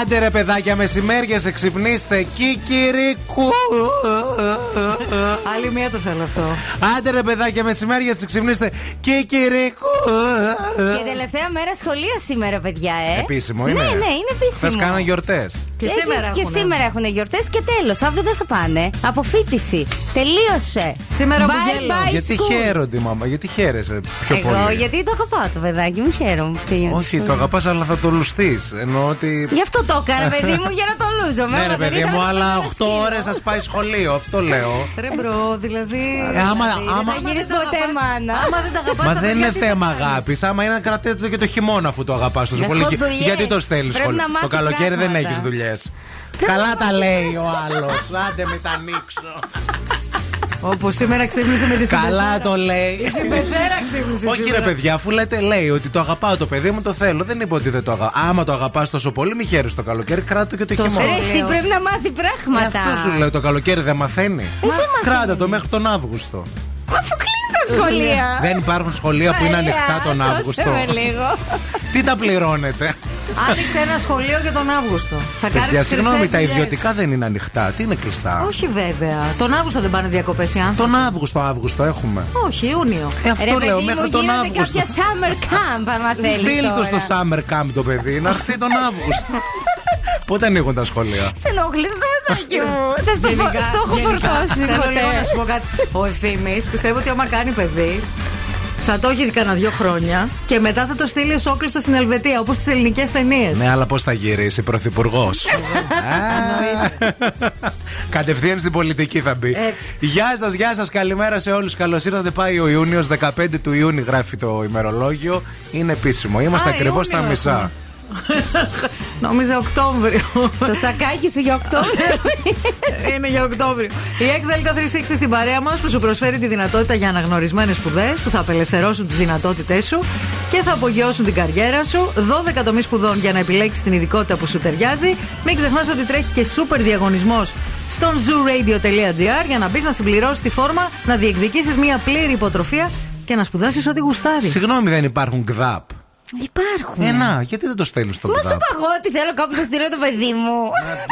Άντε ρε παιδάκια, μεσημέρια σε ξυπνήστε. Κικυρικού. Άλλη μία το θέλω αυτό. Άντε ρε παιδάκια, μεσημέρια σε ξυπνήστε. Κικυρικού. Και τελευταία μέρα σχολεία σήμερα, παιδιά, ε. Επίσημο είναι. Ναι, ναι, είναι επίσημο. Θα κάνουν γιορτές. Και Έχει- σήμερα και έχουνε. σήμερα έχουν γιορτές και τέλος. Αύριο δεν θα πάνε. Αποφύτιση. Τελείωσε. Σήμερα bye μπουγέλο. bye Γιατί school. χαίρονται, μάμα, γιατί χαίρεσαι πιο Εγώ, πολύ; γιατί το αγαπάω το παιδάκι μου, χαίρομαι που τελειώνεις Όχι, σχολείο. το αγαπάς, αλλά θα το λουστείς. Εννοώ ότι. Γι' αυτό το έκανα, παιδί μου, για να το λούζω. Ναι, ρε παιδί μου, αλλά 8 ώρες σας πάει σχολείο. Αυτό λέω. Ρε bro, δηλαδή. Ε, άμα, Δεν άμα, θα γίνεις ποτέ μάνα. Άμα δεν τα αγαπάς, Μα τα δεν παιδιά είναι τι θα θέμα κάνεις; αγάπης. Άμα είναι να κρατάτε το και το χειμώνα αφού το αγαπάς τόσο Έχω πολύ. Και- δουλειές. Γιατί το στέλνεις Πρέπει σχολείο; να Το μάθει καλοκαίρι δεν πράγματα. έχεις δουλειές. Καλά τα λέει ο άλλος. Άντε με τα ανοίξω. Όπω σήμερα ξύπνησε με τη συμπεθέρα. Καλά το λέει. Η συμπεθέρα ξύπνησε. Όχι σήμερα. ρε παιδιά, αφού λέτε λέει ότι το αγαπάω το παιδί μου, το θέλω. Δεν είπε ότι δεν το αγαπάω. Άμα το αγαπάς τόσο πολύ, μη χαίρεσαι το καλοκαίρι, κράτο και το Το χειμώνα. Ρε, εσύ Λέω. πρέπει να μάθει Ε, πράγματα. Αυτό σου λέω, το καλοκαίρι δεν μαθαίνει. Ε, δεν μαθαίνει. Κράτα το μέχρι τον Αύγουστο. Αφού κλείνει τα σχολεία. Δεν υπάρχουν σχολεία που είναι Μαρία, ανοιχτά τον δώσε Αύγουστο. με λίγο. Τι τα πληρώνετε; Άνοιξε ένα σχολείο για τον Αύγουστο. Θα κάνεις Παιδιά, συγγνώμη, τα ιδιωτικά δεν είναι ανοιχτά. Τι είναι κλειστά; Όχι βέβαια. Τον Αύγουστο δεν πάνε διακοπές οι άνθρωποι. Τον Αύγουστο, Αύγουστο έχουμε. Όχι, Ιούνιο. Ε, αυτό Ρε, λέω, παιδί μέχρι μου, τον γίνονται Αύγουστο. κάποια summer camp, άμα θέλεις. Στείλ το στο summer camp το παιδί, να έρθει τον Αύγουστο. Πότε ανοίγουν τα σχολεία; Σε ενοχλεί το παιδάκι μου. Δεν στο, Γενικά- στο έχω γενικά, φορτώσει Θέλω λίγο να ποτέ. σου πω κάτι. Ο ευθύνη πιστεύω ότι άμα κάνει παιδί. Θα το έχει κανένα δύο χρόνια και μετά θα το στείλει ως όκλειστο στην Ελβετία όπως τις ελληνικές ταινίες. Ναι, αλλά πώς θα γυρίσει, πρωθυπουργός. Κατευθείαν στην πολιτική θα μπει. Έτσι. Γεια σας, γεια σας, καλημέρα σε όλους. Καλώς ήρθατε. Πάει ο Ιούνιος, 15 του Ιούνιου γράφει το ημερολόγιο. Είναι επίσημο. Είμαστε Α, ακριβώς στα Ιούνιος μισά. έχουμε. Νόμιζα Οκτώβριο. Το σακάκι σου για Οκτώβριο. Είναι για Οκτώβριο. Η ΕΚΔΕΛΤΑ 360 στην παρέα μας που σου προσφέρει τη δυνατότητα για αναγνωρισμένες σπουδές που θα απελευθερώσουν τις δυνατότητές σου και θα απογειώσουν την καριέρα σου. 12 τομεί σπουδών για να επιλέξεις την ειδικότητα που σου ταιριάζει. Μην ξεχνάς ότι τρέχει και σούπερ διαγωνισμός στον zooradio.gr για να μπεις να συμπληρώσεις τη φόρμα, να διεκδικήσεις μια πλήρη υποτροφία και να σπουδάσεις ό,τι γουστάρεις. Συγγνώμη, δεν υπάρχουν ΚΔΑΠ. Υπάρχουν. Ε, να, γιατί δεν το στέλνεις στο Μα σου ΚΔΑΠ. είπα εγώ ότι θέλω κάπου να στείλω το παιδί μου.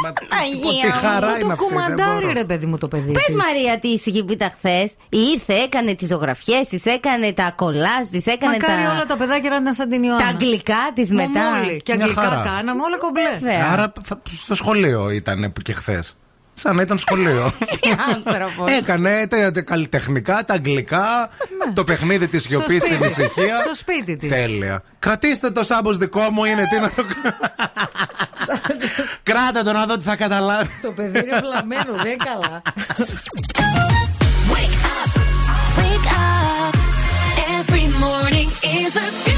Μα, Αγία τι μου. χαρά Αυτό είναι το αυτή. δεν κουμαντάρι, μπορώ. ρε παιδί μου, το παιδί. Πες της. Μαρία τι ήσυχη που ήταν χθες. Ήρθε, έκανε τις ζωγραφιές της, έκανε τα κολλάζ της, έκανε Μακάρι τα. όλα τα παιδάκια να ήταν σαν την Ιωάννα. Τα αγγλικά της μετά. Μομόλι. Και Μια αγγλικά χαρά. κάναμε όλα κομπλέ. Βέβαια. Άρα θα- στο σχολείο ήταν και χθες. Σαν να ήταν σχολείο. Τι άνθρωπος. Έκανε τα, τα καλλιτεχνικά, τα αγγλικά, το παιχνίδι της σιωπής Ναι. Στο στην σπίτι. ησυχία. Στο σπίτι της. Τέλεια. Κρατήστε το σάμπος δικό μου, είναι τι να το. Κράτα το να δω τι θα καταλάβει. Το παιδί είναι βλαμμένο, δεν είναι καλά. Wake up, wake up. Every morning is a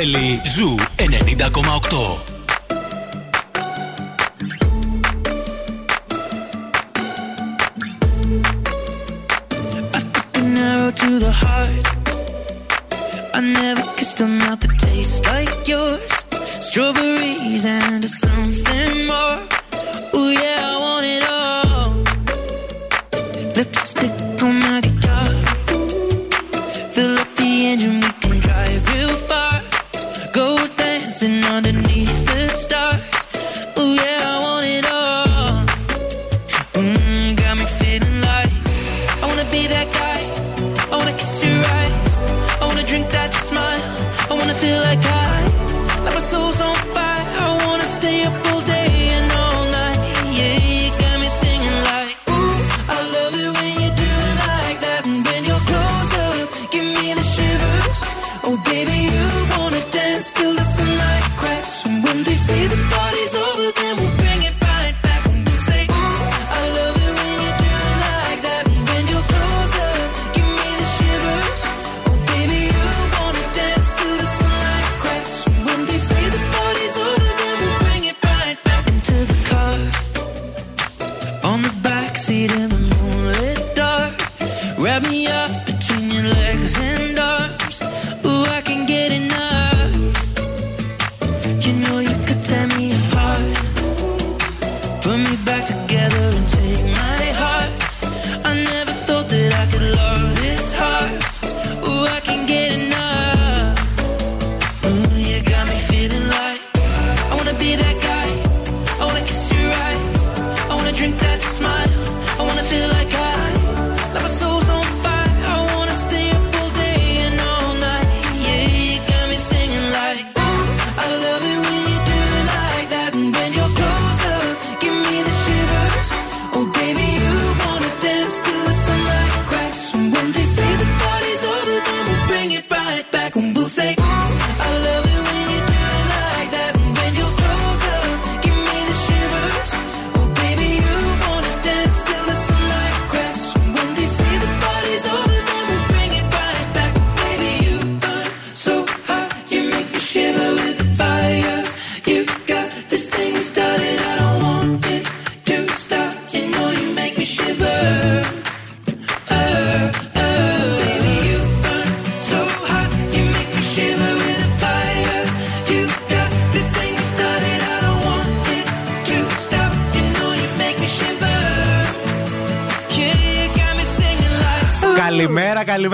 Θέλει Ζου 90,8.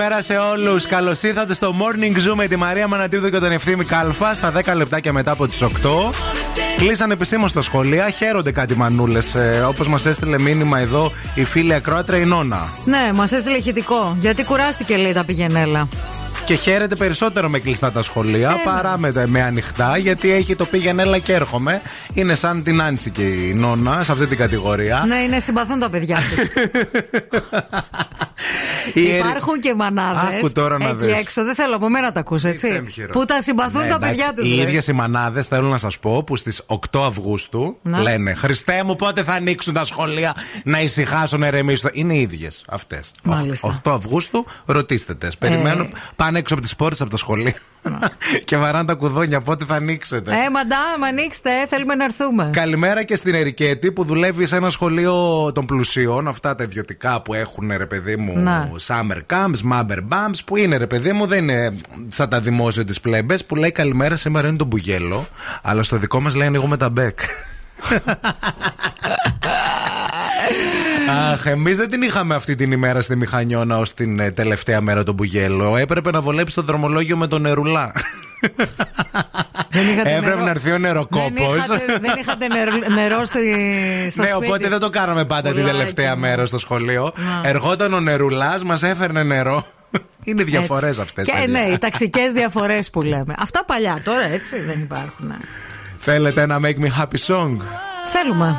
Καλημέρα, καλημέρα σε όλους. Καλώς ήρθατε στο Morning Zoom με τη Μαρία Μανατίδου και τον Ευθύμη Κάλφα στα 10 λεπτάκια μετά από τις 8. Κλείσαν επισήμως τα σχολεία. Χαίρονται κάτι μανούλες. Ε, Όπως μας έστειλε μήνυμα εδώ η φίλη ακρόατρα η Νόνα. Ναι, μας έστειλε ηχητικό. Γιατί κουράστηκε, λέει, τα πηγενέλα. Και χαίρεται περισσότερο με κλειστά τα σχολεία Ε, παρά με, με ανοιχτά, γιατί έχει το πήγαινε έλα και έρχομαι. Είναι σαν την Άνση και η Νόνα σε αυτή την κατηγορία. Ναι, είναι συμπαθούν τα παιδιά τους. Η Ερη- Υπάρχουν και μανάδες. Άκου τώρα να Εκεί δεις. έξω, δεν θέλω από μένα τα ακούς, έτσι. Έμχυρο. Που τα συμπαθούν Ναι, τα εντάξει, παιδιά τους. Οι ίδιες οι μανάδες θέλω να σας πω που στις 8 Αυγούστου Να. λένε Χριστέ μου, πότε θα ανοίξουν τα σχολεία να ησυχάσουν, να ηρεμήσουν. Είναι οι ίδιες αυτές. Μάλιστα. 8 Αυγούστου, ρωτήστε τες. Περιμένουν, πάνε έξω από τις πόρτες από τα σχολεία και βαράνε τα κουδόνια. Πότε θα ανοίξετε. Ε, μαντάμ, ανοίξτε, θέλουμε να έρθουμε. Καλημέρα και στην Ερικέτη που δουλεύει σε ένα σχολείο των πλουσίων. Αυτά τα ιδιωτικά που έχουν ρε παιδί μου Να. summer camps, mumber bumps που είναι ρε παιδί μου, δεν είναι σαν τα δημόσια της πλέμπε που λέει καλημέρα σήμερα είναι το μπουγέλο. Αλλά στο δικό μας λέει ανοίγουμε τα μπέκ. Αχ, εμείς δεν την είχαμε αυτή την ημέρα στη Μηχανιώνα ως την ε, τελευταία μέρα τον Μπουγέλο. Έπρεπε να βολέψει το δρομολόγιο με τον νερουλά. Δεν είχατε Έπρεπε νερό. να έρθει ο νεροκόπος. Δεν είχατε, δεν είχατε νερό, νερό στη, στο ναι, σπίτι. οπότε δεν το κάναμε πάντα την Πουλάκι τελευταία μου. μέρα στο σχολείο. Να. Ερχόταν ο νερουλάς, μας έφερνε νερό. Είναι διαφορές Έτσι. αυτές. Και ναι, οι ταξικές διαφορές που λέμε. Αυτά παλιά, τώρα έτσι δεν υπάρχουν. Θέλετε ένα Make Me Happy Song; Θέλουμε.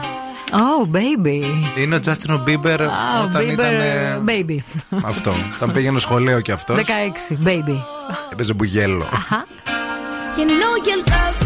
Oh, baby. Είναι ο Justin Bieber Oh, όταν baby. ήταν. Baby. Αυτό. Όταν πήγαινε σχολείο κι αυτός. 16, baby. Έπαιζε μπουγέλο. You know you love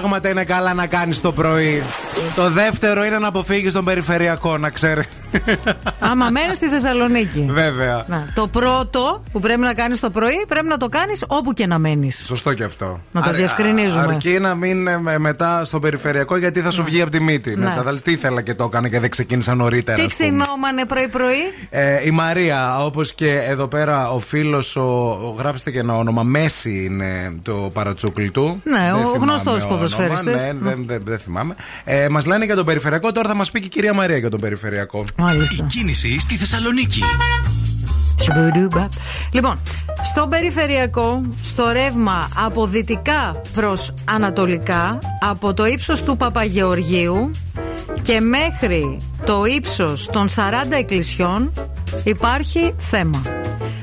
Πράγματα είναι καλά να κάνεις το πρωί. Το δεύτερο είναι να αποφύγεις τον περιφερειακό, να ξέρεις. Άμα μένει στη Θεσσαλονίκη. Βέβαια. Να, το πρώτο που πρέπει να κάνεις το πρωί πρέπει να το κάνεις όπου και να μένεις. Σωστό και αυτό. Να το Αρ- διευκρινίζουμε. Αρκεί να μην ε, μετά στο περιφερειακό γιατί θα σου βγει από τη μύτη. Ναι. Μετά θα λες, τι ήθελα και το έκανα και δεν ξεκίνησα νωρίτερα. Τι ας πούμε. ξυνόμανε πρωί-πρωί; Ε, η Μαρία, όπως και εδώ πέρα ο φίλος, ο, ο- γράψτε και ένα όνομα. Μέση είναι το παρατσούκλι του. Ναι, Δεν ο θυμάμαι γνωστός όνομα, ποδοσφαιριστής. Ναι, δεν, δεν, δεν θυμάμαι. Ε, μας λένε για τον περιφερειακό, τώρα θα μας πει και η κυρία Μαρία για τον περιφερειακό. Μάλιστα. Η κίνηση στη Θεσσαλονίκη. Σουμπουρούμπα. Λοιπόν, στο περιφερειακό, στο ρεύμα από δυτικά προς ανατολικά, από το ύψος του Παπαγεωργίου και μέχρι το ύψος των 40 εκκλησιών υπάρχει θέμα.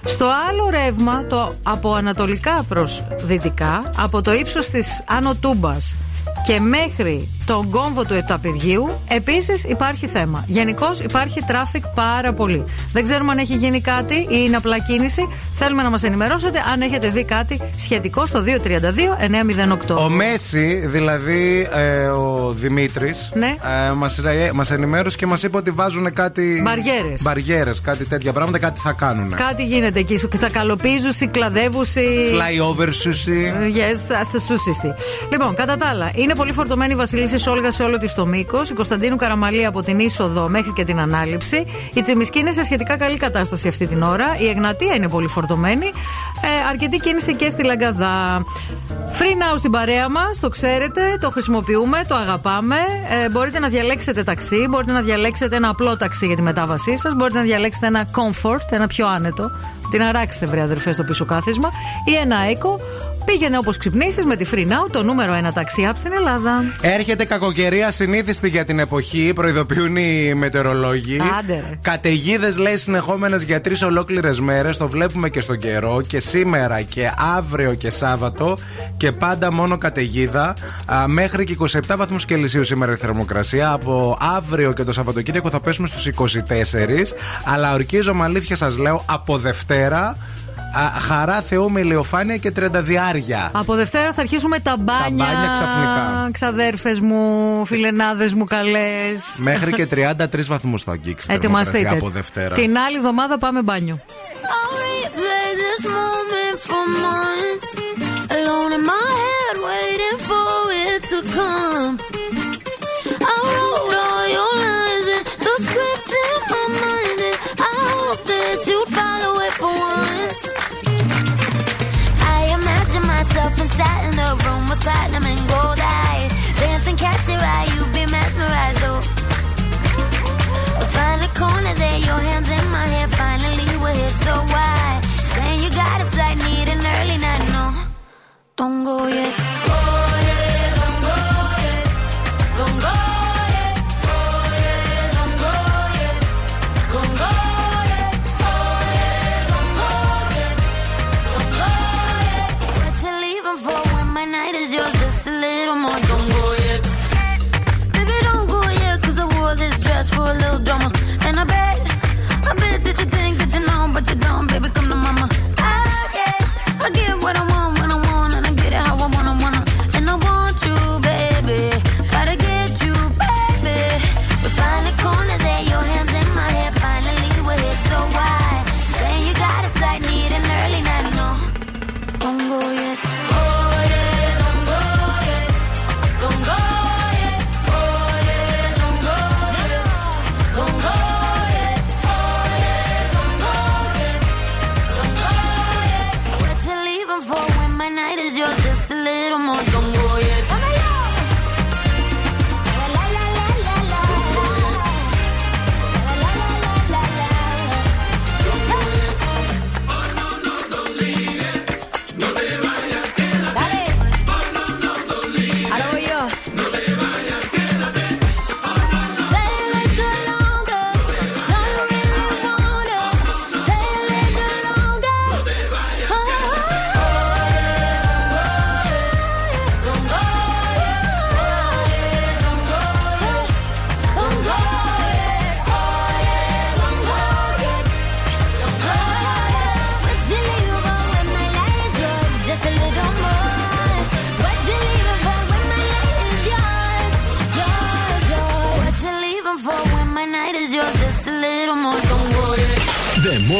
Στο άλλο ρεύμα, το από ανατολικά προς δυτικά, από το ύψος της Άνω Τούμπας και μέχρι τον κόμβο του Επταπηργείου. Επίσης υπάρχει θέμα. Γενικώς υπάρχει traffic πάρα πολύ. Δεν ξέρουμε αν έχει γίνει κάτι ή είναι απλά κίνηση. Θέλουμε να μας ενημερώσετε αν έχετε δει κάτι σχετικό στο 232-908. Ο Μέση, δηλαδή ε, ο Δημήτρης, Ναι. ε, μας, ε, μας ενημέρωσε και μας είπε ότι βάζουν κάτι. Μπαριέρες. Μπαριέρες, κάτι τέτοια πράγματα, κάτι θα κάνουν. Κάτι γίνεται εκεί. Σου στα καλοπίζουση, κλαδεύουση. Flyover σουσί. Yes, άστε σούσισι. Λοιπόν, κατά τα άλλα, είναι πολύ φορτωμένη η Βασιλίση Σόλγα σε όλο της το μήκος. Η Κωνσταντίνου Καραμαλή από την είσοδο μέχρι και την ανάληψη. Η Τσιμισκή είναι σε σχετικά καλή κατάσταση αυτή την ώρα. Η Εγνατία είναι πολύ φορτωμένη. Ε, αρκετή κίνηση και στη Λαγκαδά. Free now στην παρέα μας, το ξέρετε, το χρησιμοποιούμε, το αγαπάμε. Ε, μπορείτε να διαλέξετε ταξί, μπορείτε να διαλέξετε ένα απλό ταξί για τη μετάβασή σας, μπορείτε να διαλέξετε ένα comfort, ένα πιο άνετο. Την αράξετε, βρε αδερφέ, στο πίσω κάθισμα. Ή ένα eco. Πήγαινε όπως ξυπνήσεις με τη Free Now, το νούμερο ένα ταξί app στην Ελλάδα. Έρχεται κακοκαιρία συνήθιστη για την εποχή, προειδοποιούν οι μετεωρολόγοι. Άντε, ρε. Καταιγίδες, λέει, συνεχόμενες για τρεις ολόκληρες μέρες. Το βλέπουμε και στον καιρό. Και σήμερα και αύριο και Σάββατο. Και πάντα μόνο καταιγίδα. Α, μέχρι και 27 βαθμούς Κελσίου σήμερα η θερμοκρασία. Από αύριο και το Σαββατοκύριακο θα πέσουμε στους 24. Αλλά ορκίζομαι αλήθεια σας λέω από Δευτέρα. Α, χαρά Θεού με ηλιοφάνεια και τρενταδιάρια. Από Δευτέρα θα αρχίσουμε τα μπάνια. μπάνια ξαφνικά. Ξαδέρφες μου, φιλενάδες μου, καλές. Μέχρι και 33 βαθμούς θα αγγίξει η Ετοιμαστείτε. θερμοκρασία από Δευτέρα. Την άλλη εβδομάδα πάμε μπάνιο. I'll replay this moment for months. Alone in my head, waiting for it to come. There, your hands in my hair. Finally, we're here, so why? Saying you got need an early night, no. Don't go yet.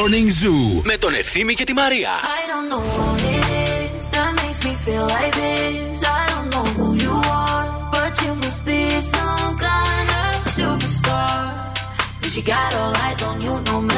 Morning Zoo με τον Ευθύμη και τη Μαρία. I don't know what it is that makes me feel like this. I don't know who you are, but you must be some kind of superstar. 'Cause you got all eyes on you no matter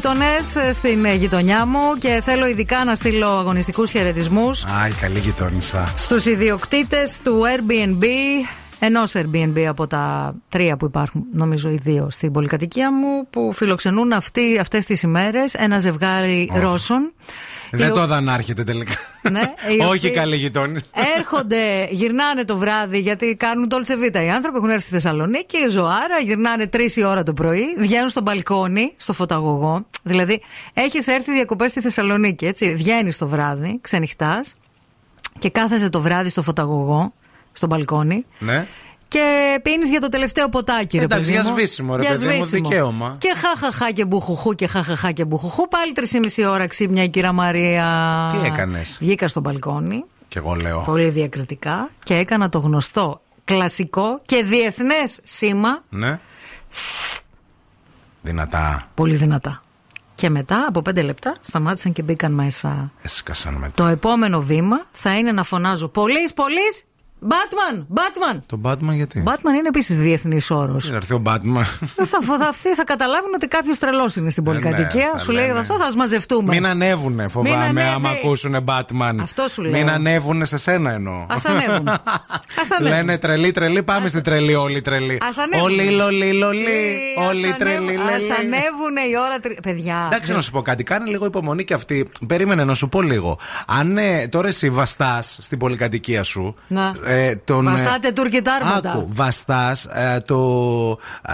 ε, γείτονες ε, στην ε, γειτονιά μου και θέλω ειδικά να στείλω αγωνιστικούς χαιρετισμούς Άι, καλή γειτόνισσα. στους ιδιοκτήτες του Airbnb ενός Airbnb από τα τρία που υπάρχουν, νομίζω οι δύο στην πολυκατοικία μου, που φιλοξενούν αυτοί, αυτές τις ημέρες ένα ζευγάρι Ρώσων. Δεν οι το δανάρχεται τελικά. Ναι, οι Όχι οποίοι καλή γειτόνι. Έρχονται, γυρνάνε το βράδυ γιατί κάνουν τόλτσε βίτα. Οι άνθρωποι έχουν έρθει στη Θεσσαλονίκη, ζωάρα, γυρνάνε τρεις η ώρα το πρωί, βγαίνουν στο μπαλκόνι, στο φωταγωγό. Δηλαδή, έχεις έρθει διακοπές στη Θεσσαλονίκη, έτσι. Βγαίνεις το βράδυ, ξενυχτάς και κάθεσαι το βράδυ στο φωταγωγό, στο μπαλκόνι. Ναι. Και πίνεις για το τελευταίο ποτάκι, ρε Εντάξει, παιδί για μου. σβήσιμο, ρε Για παιδί μου, σβήσιμο. δικαίωμα. Και χαχαχά και μπουχουχού και χαχαχά και μπουχουχού. Πάλι τρεις ή μισή ώρα ξύπνια η κυρία Μαρία. Τι έκανες; Βγήκα στο μπαλκόνι, Κι εγώ λέω. πολύ διακριτικά, και έκανα το γνωστό κλασικό και διεθνές σήμα Ναι. Δυνατά. πολύ δυνατά. Και μετά από πέντε λεπτά σταμάτησαν και μπήκαν μέσα. Έσκασαν με Το επόμενο βήμα θα είναι να φωνάζω Πολύς, πολύς, Batman, Batman. τον Batman γιατί; Batman είναι επίσης διεθνής όρος. Θα έρθει ο Batman. θα, θα, αυτοί θα καταλάβουν ότι κάποιος τρελό είναι στην πολυκατοικία. ναι, θα σου λέει λένε. αυτό θα μας μαζευτούμε. Μην ανέβουνε, φοβάμαι, Μην ανέβει. άμα ακούσουν Batman. Αυτό σου Μην λέω. ανέβουνε σε σένα εννοώ. Ας ανέβουν. Ας ανέβουν. Λένε τρελή, τρελή, πάμε στην τρελή, όλοι τρελή. Ας ανέβουν. Όλοι, λολί, λολί. Ας Όλοι ανέβουν- τρελή, Ας λολί. ανέβουν η ώρα. τρι- Παιδιά. Εντάξει, να σου πω κάτι. Κάνε λίγο υπομονή και αυτή. Περίμενε να σου πω λίγο. Αν ε, τώρα εσύ βαστάς στην πολυκατοικία σου. Να. Ε, τον, ε, Βαστάτε Τούρκοι τάρματα. Άκου, βαστάς το, ε,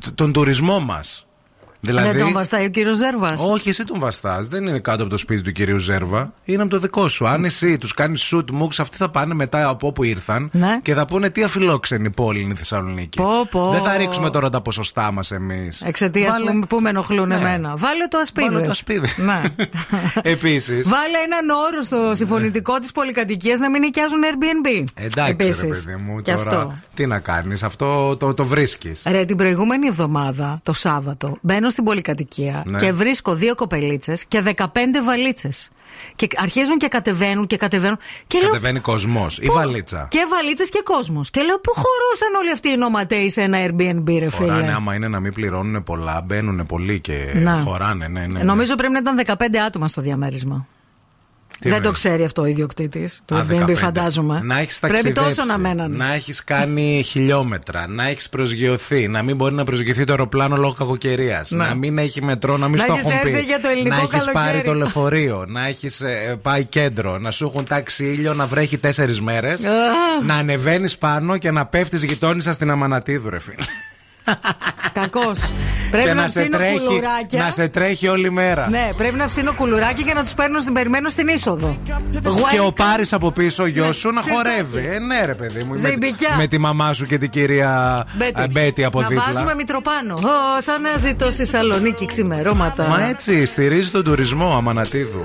τ- τον τουρισμό μας. Δηλαδή, Δεν τον βαστάει ο κύριος Ζέρβας; όχι, εσύ τον βαστάς. Δεν είναι κάτω από το σπίτι του κυρίου Ζέρβα. Είναι από το δικό σου. Αν εσύ τους κάνεις σουτ μουξ, αυτοί θα πάνε μετά από όπου ήρθαν Ναι. και θα πούνε τι αφιλόξενη πόλη είναι η Θεσσαλονίκη. Πω, πω. Δεν θα ρίξουμε τώρα τα ποσοστά μας εμείς. Εξαιτίας που, που με ενοχλούν Ναι. εμένα. Βάλε το ασπίδι. Βάλε το ασπίδι. Ναι. Επίσης. Βάλε έναν όρο στο συμφωνητικό της πολυκατοικίας να μην νοικιάζουν Airbnb. Εντάξει, Επίσης. ρε παιδί μου, Και τώρα αυτό. τι να κάνεις, αυτό το, το βρίσκεις. Ρε, την προηγούμενη εβδομάδα, το Σάββατο, μπαίνω στην πολυκατοικία Ναι. και βρίσκω δύο κοπελίτσες και 15 βαλίτσες. Και αρχίζουν και κατεβαίνουν και κατεβαίνουν. Και λέω, Κατεβαίνει κοσμό ή πού- βαλίτσα. Και βαλίτσες και κόσμος. Και λέω, Πού χωρούσαν όλοι αυτοί οι νοματέοι σε ένα Airbnb, ρε φίλε; Χωράνε, άμα είναι να μην πληρώνουν πολλά, μπαίνουν πολλοί και Να. χωράνε, ναι, ναι. ναι. Νομίζω πρέπει να ήταν 15 άτομα στο διαμέρισμα. Τι Δεν το εννοείς; ξέρει αυτό ο ιδιοκτήτης του Α, Airbnb, 15. φαντάζομαι. Να έχεις Πρέπει τόσο να μένανε. Να έχεις κάνει χιλιόμετρα. Να έχεις προσγειωθεί. Να μην μπορεί να προσγειωθεί το αεροπλάνο λόγω κακοκαιρίας. Ναι. Να μην έχει μετρό, να μην Να στο έχεις έχουν πει. έρθει για το ελληνικό να έχεις καλοκαίρι. πάρει το λεωφορείο. να έχεις πάει κέντρο. Να σου έχουν τάξει ήλιο να βρέχει τέσσερις μέρες. να ανεβαίνεις πάνω και να πέφτεις γειτόνισσα στην Αμανατίδου, ρε φίλε. Κακός. Πρέπει και να, να σε, ψήνω τρέχει, κουλουράκια. να σε τρέχει όλη μέρα. Ναι, πρέπει να ψήνω κουλουράκι και να τους παίρνω στην περιμένω στην είσοδο. Και ο Welcome. Πάρης από πίσω, ο γιο σου, να Σιρτάκι. χορεύει. Ε, ναι, ρε παιδί μου. Με, Ζεϊμπικιά. με τη μαμά σου και την κυρία Μπέτη. ε, Μπέτη από να δίπλα. βάζουμε μητροπάνω. Ω, σαν να ζητώ στη Σαλονίκη ξημερώματα. Μα έτσι, στηρίζει τον τουρισμό Αμανατίδου.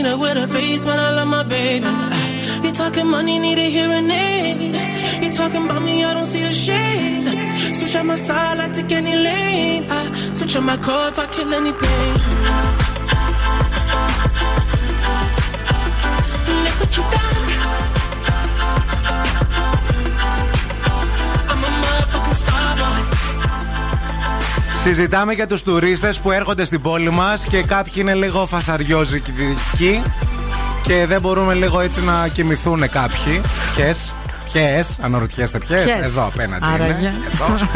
Ain't up with a face, but I love my baby. You talking money, need a hearing aid. You talking about me, I don't see the shade. Switch on my side, I take any lane. I switch on my car if I kill anything. Συζητάμε για τους τουρίστες που έρχονται στην πόλη μας και κάποιοι είναι λίγο φασαριόζικοι και δεν μπορούμε λίγο έτσι να κοιμηθούν κάποιοι. Ποιες, ποιες, αναρωτιέστε ποιες; Ποιες; Εδώ απέναντι Άραγε. είναι. Εδώ.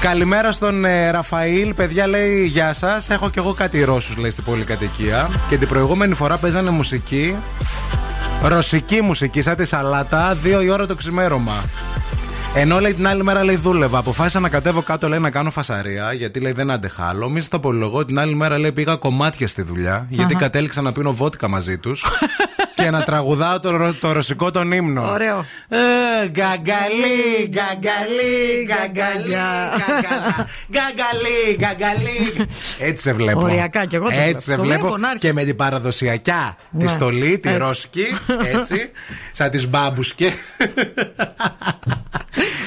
Καλημέρα στον ε, Ραφαήλ. Παιδιά λέει Γεια σας. Έχω κι εγώ κάτι Ρώσους λέει στην πολυκατοικία. Και την προηγούμενη φορά παίζανε μουσική. Ρωσική μουσική, σαν τη σαλάτα, δύο η ώρα το ξημέρωμα. Ενώ λέει την άλλη μέρα λέει δούλευα. Αποφάσισα να κατέβω κάτω λέει να κάνω φασαρία γιατί λέει δεν άντεχα άλλο. Μη στα απολογώ. Την άλλη μέρα λέει πήγα κομμάτια στη δουλειά γιατί Αχα. κατέληξα να πίνω βότικα μαζί τους και να τραγουδάω το, ρο- το ρωσικό τον ύμνο. Ωραίο. Ε, γκαγκαλί, γκαγκαλί, γκαγκαλί, γκαγκαλά, γκαγκαλί, γκαγκαλί. Έτσι σε βλέπω. Οριακά κι εγώ το Έτσι σε βλέπω. Το βλέπω. βλέπω να έρχεται. Και με την παραδοσιακιά τη Ναι, στολή, τη έτσι. ρόσκη, έτσι, σαν τις μπάμπουσκε.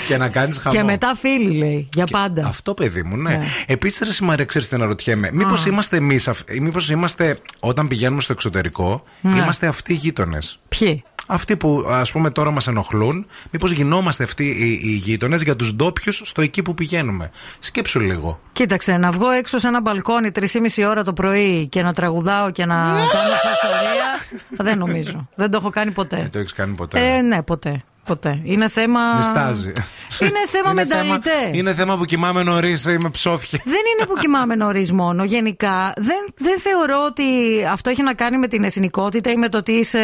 και να κάνεις χαμό. Και μετά φίλοι λέει. Για πάντα. Αυτό παιδί μου, ναι. Ναι. Επίσης, ρε Σιμαρία, ξέρεις τι αναρωτιέμαι. Μήπως είμαστε εμείς, μήπως είμαστε όταν πηγαίνουμε στο εξωτερικό, Ναι. είμαστε αυτοί οι γείτονες. Ποιοι; Αυτοί που ας πούμε τώρα μας ενοχλούν, μήπως γινόμαστε αυτοί οι, οι γείτονες για τους ντόπιους στο εκεί που πηγαίνουμε. Σκέψου λίγο. Κοίταξε, να βγω έξω σε ένα μπαλκόνι 3,5 ώρα το πρωί και να τραγουδάω και να κάνω φασαρία. δεν νομίζω. Δεν το έχω κάνει ποτέ. Δεν το έχεις κάνει ποτέ. Ε, ναι, ποτέ. Ποτέ. Είναι θέμα. Νιστάζει. Είναι θέμα μενταλιτέ. είναι θέμα που κοιμάμαι νωρίς, είμαι ψόφια. Δεν είναι που κοιμάμαι νωρίς μόνο. Γενικά δεν, δεν θεωρώ ότι αυτό έχει να κάνει με την εθνικότητα ή με το ότι είσαι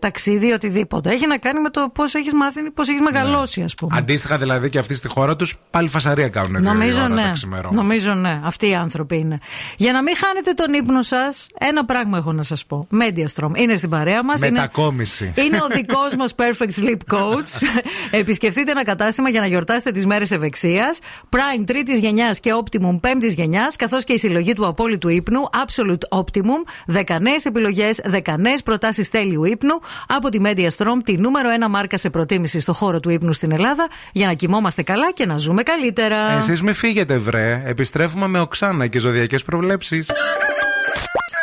ταξίδι ή οτιδήποτε. Έχει να κάνει με το πώς έχεις μάθει, πώς έχεις μεγαλώσει, ας πούμε. Αντίστοιχα δηλαδή και αυτοί στη χώρα τους πάλι φασαρία κάνουν. δύο Νομίζω ώρα ναι. τα ξημερώματα. Νομίζω ναι. Αυτοί οι άνθρωποι είναι. Για να μην χάνετε τον ύπνο σας, ένα πράγμα έχω να σας πω. Mediastrom είναι στην παρέα μας. Είναι, Μετακόμιση. είναι ο δικός μας Perfect Sleep Coach. Επισκεφτείτε ένα κατάστημα για να γιορτάσετε τις μέρες ευεξίας. Prime τρίτης γενιάς και Optimum πέμπτης γενιάς, καθώς και η συλλογή του απόλυτου ύπνου Absolute Optimum. Δεκανές επιλογές, δεκανές προτάσεις τέλειου ύπνου από τη Mediastrom, τη νούμερο ένα μάρκα σε προτίμηση στο χώρο του ύπνου στην Ελλάδα, για να κοιμόμαστε καλά και να ζούμε καλύτερα. Εσείς με φύγετε, βρε. Επιστρέφουμε με οξάνα και ζωδιακές προβλέψεις.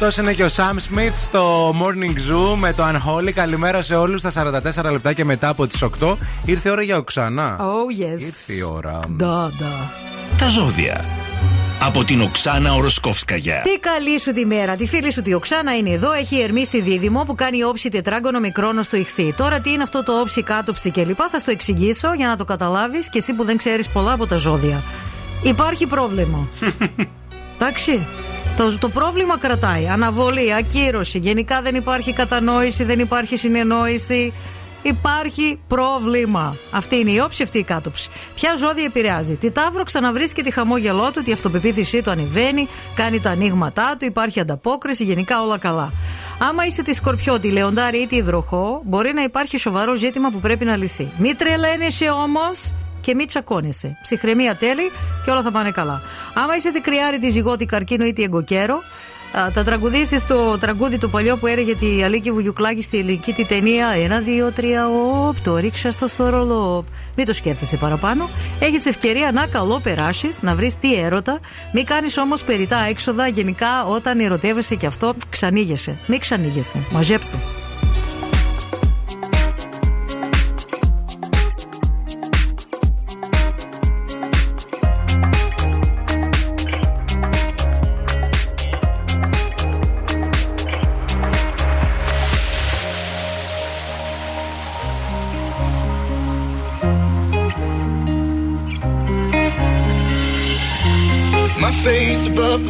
Αυτός είναι και ο Sam Smith στο Morning Zoo με το Unholy. Καλημέρα σε όλους. Στα 44 λεπτά και μετά από τις 8 ήρθε η ώρα για οξανά. Oh, yes. Ήρθε η ώρα. Da, da. Τα ζώδια. Από την Οξάνα Οροσκόφσκαγια. Τι καλή σου τη μέρα. Τη φίλη σου τη Οξάνα είναι εδώ. Έχει ερμή στη δίδυμο που κάνει όψη τετράγωνο μικρόνο στο ηχθή. Τώρα τι είναι αυτό το όψη, κάτωψη κλπ. Θα στο εξηγήσω για να το καταλάβεις και εσύ που δεν ξέρεις πολλά από τα ζώδια. Υπάρχει πρόβλημα. Εντάξει. Το, το πρόβλημα κρατάει. Αναβολή, ακύρωση. Γενικά δεν υπάρχει κατανόηση, δεν υπάρχει συνεννόηση. Υπάρχει πρόβλημα. Αυτή είναι η όψη, αυτή η κάτωψη. Ποια ζώδια επηρεάζει; Τη Ταύρο ξαναβρίσκει τη χαμόγελό του, τη αυτοπεποίθησή του ανεβαίνει, κάνει τα ανοίγματά του, υπάρχει ανταπόκριση, γενικά όλα καλά. Άμα είσαι τη Σκορπιό, τη Λεοντάρη ή τη Υδροχό, μπορεί να υπάρχει σοβαρό ζήτημα που πρέπει να λυθεί. Μη τρελαίνεσαι όμως και μην τσακώνεσαι. Ψυχραιμία τέλει και όλα θα πάνε καλά. Άμα είσαι τη κρυάρη, τη ζυγότη, καρκίνο ή τη εγκοκέρο, α, τα τραγουδίσει το τραγούδι το παλιό που έλεγε τη Αλίκη Βουγιουκλάκη στη ελληνική τη ταινία. Ένα, δύο, τρία, οπ, το ρίξα στο σορολόπ. Μην το σκέφτεσαι παραπάνω. Έχεις ευκαιρία να καλό περάσει, να βρεις τι έρωτα. Μην κάνεις όμως περιτά έξοδα. Γενικά, όταν ερωτεύεσαι και αυτό, ξανήγεσαι. Μην ξανήγεσαι. Μαζέψε.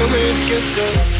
come in and get stuck.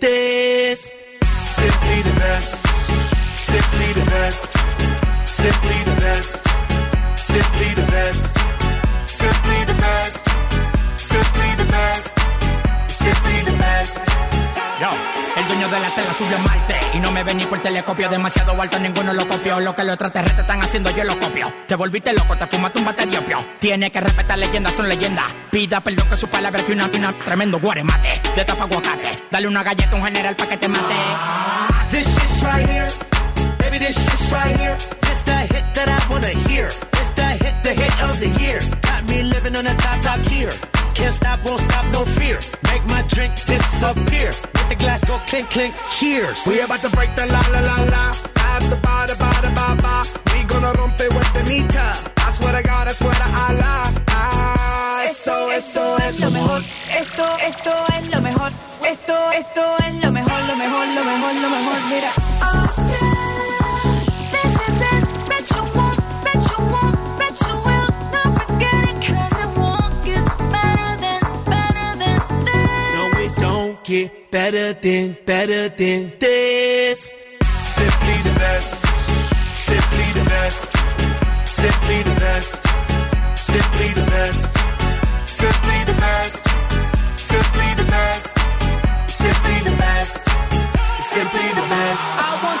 por telescopio. Demasiado alto, ninguno lo copió. Lo que los extraterrestres están haciendo, yo lo copio. Te volviste loco, te fumaste un bate de opio. Tiene que respetar leyendas, son leyendas. Pida perdón que su palabra que una pina. Tremendo guaremate, de tapa aguacate. Dale una galleta a un general pa' que te mate. This shit's right here. Baby, this shit's right here. This the hit that I wanna hear. This the hit, the hit of the year. Got me living on a top, top tier. Can't stop, won't stop, no fear. Make my drink disappear. Let the glass go clink, clink. Cheers. We about to break the la la la la. At the ba da ba da ba ba. We gonna rompe with the nita. I swear to God, I swear better than, better than this. Simply the best. Simply the best. Simply the best. Simply the best. Simply the best. Simply the best. Simply the best. Simply the best. I want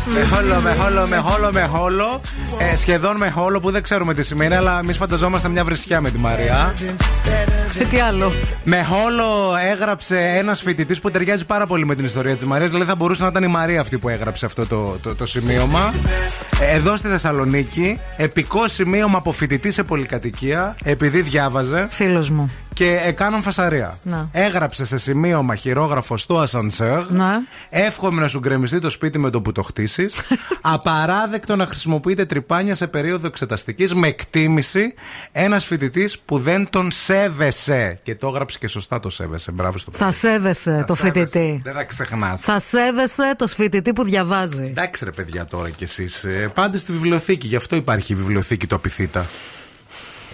Με όλο, με όλο, με όλο, με όλο. Ε, σχεδόν με όλο που δεν ξέρουμε τι σημαίνει, αλλά εμείς φανταζόμαστε μια βρισιά με τη Μαρία. Ε, τι άλλο; Με όλο έγραψε ένας φοιτητής που ταιριάζει πάρα πολύ με την ιστορία της Μαρίας. Δηλαδή θα μπορούσε να ήταν η Μαρία αυτή που έγραψε αυτό το, το, το σημείωμα. Ε, Εδώ στη Θεσσαλονίκη, επικό σημείωμα από φοιτητή σε πολυκατοικία, επειδή διάβαζε. Φίλος μου. Και έκαναν φασαρία. Να. Έγραψε σε σημείωμα χειρόγραφο στο ασανσέρ. Ναι. Εύχομαι να σου γκρεμιστεί το σπίτι με το που το χτίσει. Απαράδεκτο να χρησιμοποιείτε τρυπάνια σε περίοδο εξεταστικής με εκτίμηση ένας φοιτητής που δεν τον σέβεσαι. Και το έγραψε και σωστά το σέβεσαι. Μπράβο στο παιδί. Θα σέβεσαι το σέβεσαι. φοιτητή. Δεν θα ξεχνάς. Θα σέβεσαι το φοιτητή που διαβάζει. Εντάξει ρε παιδιά τώρα κι εσείς. Πάντε στη βιβλιοθήκη, γι' αυτό υπάρχει η βιβλιοθήκη το Απιθύτα.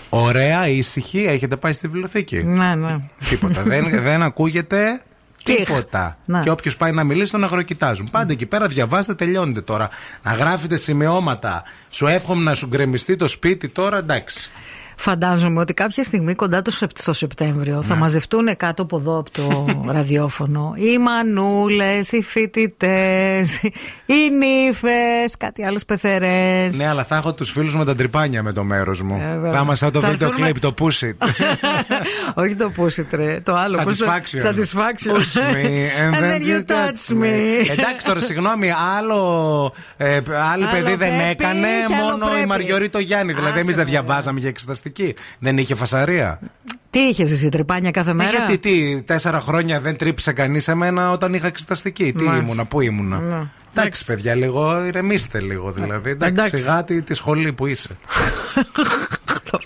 Ωραία, ήσυχη, έχετε πάει στη βιβλιοθήκη. Ναι, ναι. Τίποτα. δεν, δεν ακούγεται Κιχ. Τίποτα. Ναι. Και όποιος πάει να μιλήσει, τον αγροκοιτάζουν. Πάντα εκεί πέρα διαβάστε, τελειώνετε τώρα. Να γράφετε σημειώματα. Σου εύχομαι να σου γκρεμιστεί το σπίτι τώρα, εντάξει. Φαντάζομαι ότι κάποια στιγμή κοντά το Σεπ- στο Σεπτέμβριο θα Ναι. μαζευτούν κάτω από εδώ από το ραδιόφωνο οι μανούλες, οι φοιτητές, οι νύφες, κάτι άλλες πεθερές. Ναι, αλλά θα έχω τους φίλους με τα τρυπάνια με το μέρος μου. Ε, βέβαια. θα είμαστε σαν το Θα βίντεο έρθουν με- κλειπ, το push it. Όχι το push it, ρε. Το άλλο. πώς το- Satisfaction. Satisfaction. Push me and then you touch me. Εντάξει τώρα, συγγνώμη, άλλο ε, άλλη Άλλο παιδί δεν πρέπει έκανε, και άλλο μόνο η πρέπει. Μαριωρίτο Γιάννη. Δηλαδή, Άσε εμείς δεν με, διαβάζαμε για εξεταστική. Δεν είχε φασαρία. Τι είχες εσύ, τρυπάνια κάθε Ε, μέρα; γιατί, τι, τέσσερα χρόνια δεν τρύπησε κανείς εμένα όταν είχα εξεταστική. Τι Μάλιστα. ήμουνα, πού ήμουνα; Ναι. Εντάξει, παιδιά, λίγο ηρεμήστε λίγο δηλαδή. Εντάξει, Εντάξει. σιγά τη, τη σχολή που είσαι.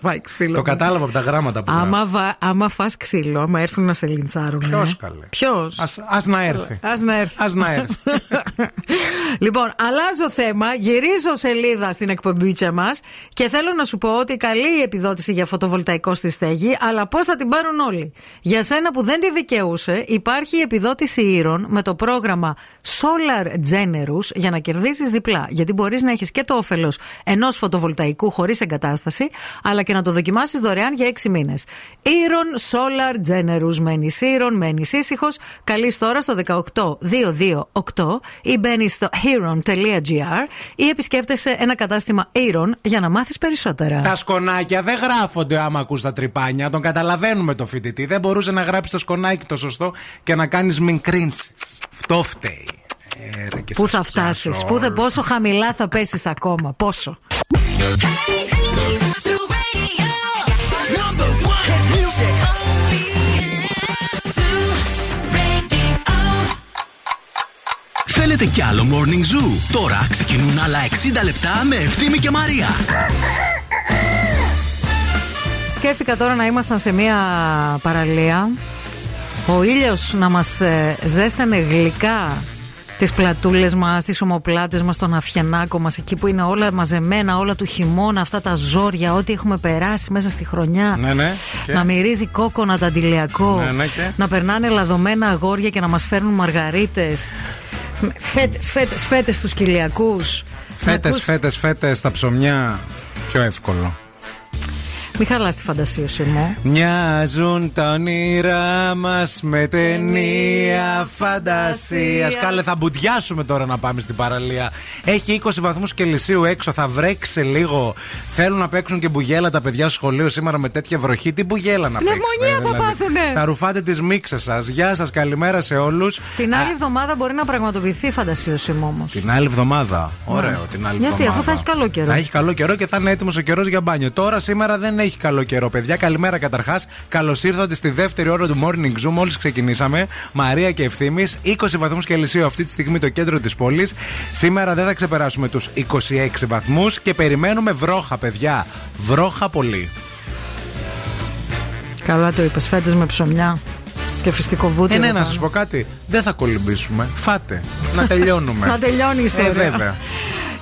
Θα φάει ξύλο. Το κατάλαβα από τα γράμματα που Άμα, βα... άμα φας ξύλο, άμα έρθουν να σε λιντσάρουν. Ποιος, καλέ; Ποιος; Ας, ας να έρθει. Ας να έρθει. Ας να έρθει. λοιπόν, αλλάζω θέμα, γυρίζω σελίδα στην εκπομπίτσα μας και θέλω να σου πω ότι καλή η επιδότηση για φωτοβολταϊκό στη στέγη, αλλά πώς θα την πάρουν όλοι. Για σένα που δεν τη δικαιούσε, υπάρχει η επιδότηση ήρων με το πρόγραμμα Solar Generous για να κερδίσεις διπλά. Γιατί μπορείς να έχεις και το όφελος ενός φωτοβολταϊκού χωρίς εγκατάσταση, αλλά και να το δοκιμάσεις δωρεάν για 6 μήνες. Ήρων Solar Generous. Μένεις ήρων, μένεις ήσυχος. Καλείς τώρα στο 18228 ή μπαίνει στο heron.gr ή επισκέφτεσαι ένα κατάστημα ήρων για να μάθεις περισσότερα. Τα σκονάκια δεν γράφονται άμα ακούς τα τρυπάνια. Τον καταλαβαίνουμε το φοιτητή. Δεν μπορούσε να γράψει το σκονάκι το σωστό και να κάνεις μην κρίνσεις. Αυτό φταίει. Ε, ρε, και Πού σας θα φτάσεις, πιάσω πού θα, όλους. πόσο χαμηλά θα πέσεις ακόμα, πόσο. Θέλετε κι άλλο Morning Zoo; Τώρα ξεκινούν άλλα 60 λεπτά με Ευθύμη και Μαρία. Σκέφτηκα τώρα να ήμασταν σε μια παραλία. Ο ήλιος να μας ε, ζέστανε γλυκά τις πλατούλες μας, τις ομοπλάτες μας, τον αυγενάκο μας, εκεί που είναι όλα μαζεμένα, όλα του χειμώνα, αυτά τα ζόρια, ό,τι έχουμε περάσει μέσα στη χρονιά. Ναι, ναι. Και; Να μυρίζει κόκονα ταντιλιακό. Ναι, ναι, και; Να περνάνε λαδωμένα αγόρια και να μας φέρνουν μαργαρίτες. Φέτες, φέτες, φέτες στους κοιλιακούς. Να Φέτες, ακούς- φέτες, φέτες, τα ψωμιά. Πιο εύκολο. Μη χαλάς τη φαντασίωση μου. Μοιάζουν τα όνειρά μας με ταινία φαντασίας. Κάλε, θα μπουντιάσουμε τώρα να πάμε στην παραλία. Έχει 20 βαθμούς Κελσίου έξω, θα βρέξει λίγο. Θέλουν να παίξουν και μπουγέλα τα παιδιά στο σχολείο σήμερα με τέτοια βροχή. Τι μπουγέλα να παίξουν. Πνευμονία θα πάθουνε. Θα ρουφάτε τι μίξε σας. Γεια σας, καλημέρα σε όλους. Την άλλη εβδομάδα μπορεί να πραγματοποιηθεί η φαντασίωση μου όμως. Την άλλη εβδομάδα. Ωραίο, την άλλη Ναι. Γιατί, εβδομάδα. αφού θα έχει καλό καιρό. Θα έχει καλό καιρό και θα είναι έτοιμος ο καιρός για μπάνιο. Τώρα σήμερα δεν έχει καλό καιρό, παιδιά. Καλημέρα καταρχάς. Καλώς ήρθατε στη δεύτερη ώρα του Morning Zoom. Μόλις ξεκινήσαμε. Μαρία και ευθύνη. 20 βαθμούς Κελσίου αυτή τη στιγμή το κέντρο της πόλης. Σήμερα δεν θα ξεπεράσουμε τους 26 βαθμούς και περιμένουμε βρόχα, παιδιά. Βρόχα πολύ. Καλά το είπες. Φέτε με ψωμιά και φυστικό βούτυρο. Ε, ναι, να πάνω. σας πω κάτι. Δεν θα κολυμπήσουμε. Φάτε. Να τελειώνουμε. Να τελειώνει η ιστορία. Ε, βέβαια.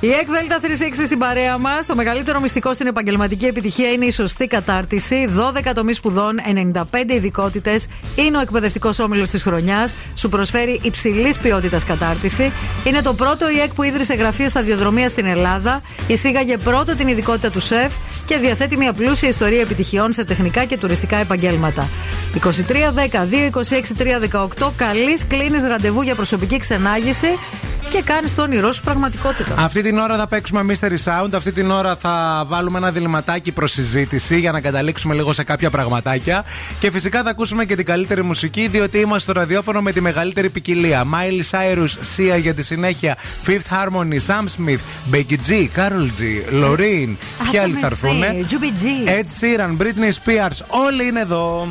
Η ΕΚ Δέλτα 360 στην παρέα μας. Το μεγαλύτερο μυστικό στην επαγγελματική επιτυχία είναι η σωστή κατάρτιση. 12 τομείς σπουδών, 95 ειδικότητες. Είναι ο εκπαιδευτικός όμιλος της χρονιάς. Σου προσφέρει υψηλής ποιότητας κατάρτιση. Είναι το πρώτο ΙΕΚ που ίδρυσε γραφείο σταδιοδρομία στην Ελλάδα. Εισήγαγε πρώτο την ειδικότητα του ΣΕΦ και διαθέτει μια πλούσια ιστορία επιτυχιών σε τεχνικά και τουριστικά επαγγέλματα. 2310-226-318. Καλής κλείνεις ραντεβού για προσωπική ξενάγηση και κάνεις το όνειρό σου πραγματικότητα. Αυτή την ώρα θα παίξουμε Mystery Sound. Αυτή την ώρα θα βάλουμε ένα διληματάκι προς συζήτηση για να καταλήξουμε λίγο σε κάποια πραγματάκια. Και φυσικά θα ακούσουμε και την καλύτερη μουσική, διότι είμαστε στο ραδιόφωνο με τη μεγαλύτερη ποικιλία. Miley Cyrus, Sia για τη συνέχεια, Fifth Harmony, Sam Smith, Becky G, Carol G, Loreen. Ποιοι άλλοι θα έρθουν. Juby G. Ed Sheeran, Britney Spears, όλοι είναι εδώ.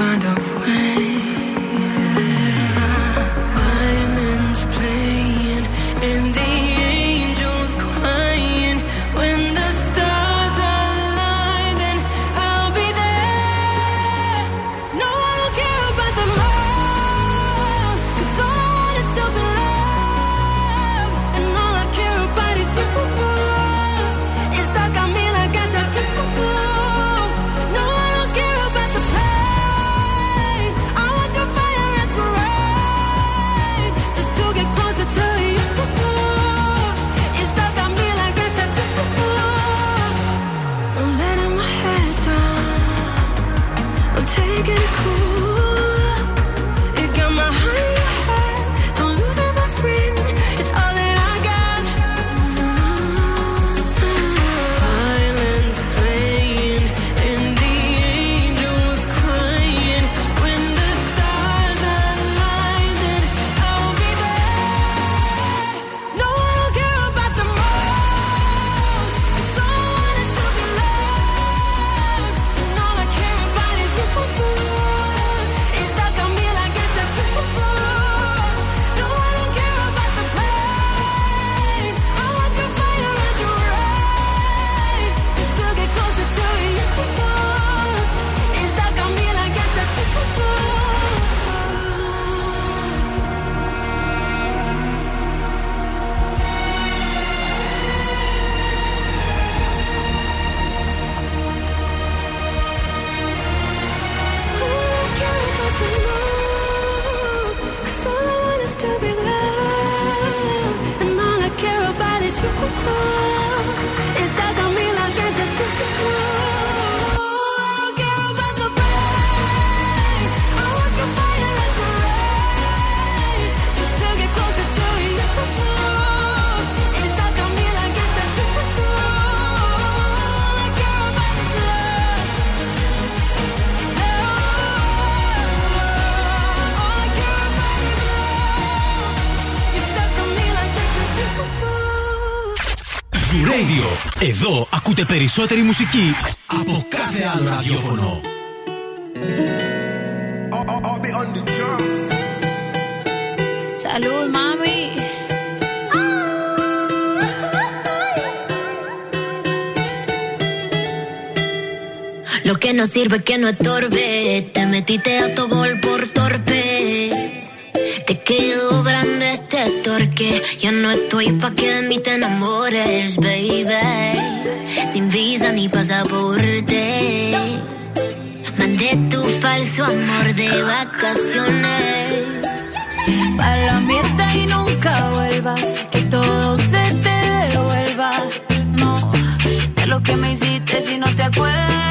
Find a Εδώ ακούτε περισσότερη μουσική από κάθε άλλο ραδιόφωνο. Salud, mami. Lo que no sirve que no estorbe. Te metiste a tu gol por torpe. Te quedó grande este torque. Ya no estoy pa' que de mí te enamores, baby. Sin visa ni pasaporte. Mandé tu falso amor de vacaciones. Para la mierda y nunca vuelvas. Que todo se te devuelva. No, de lo que me hiciste si no te acuerdas.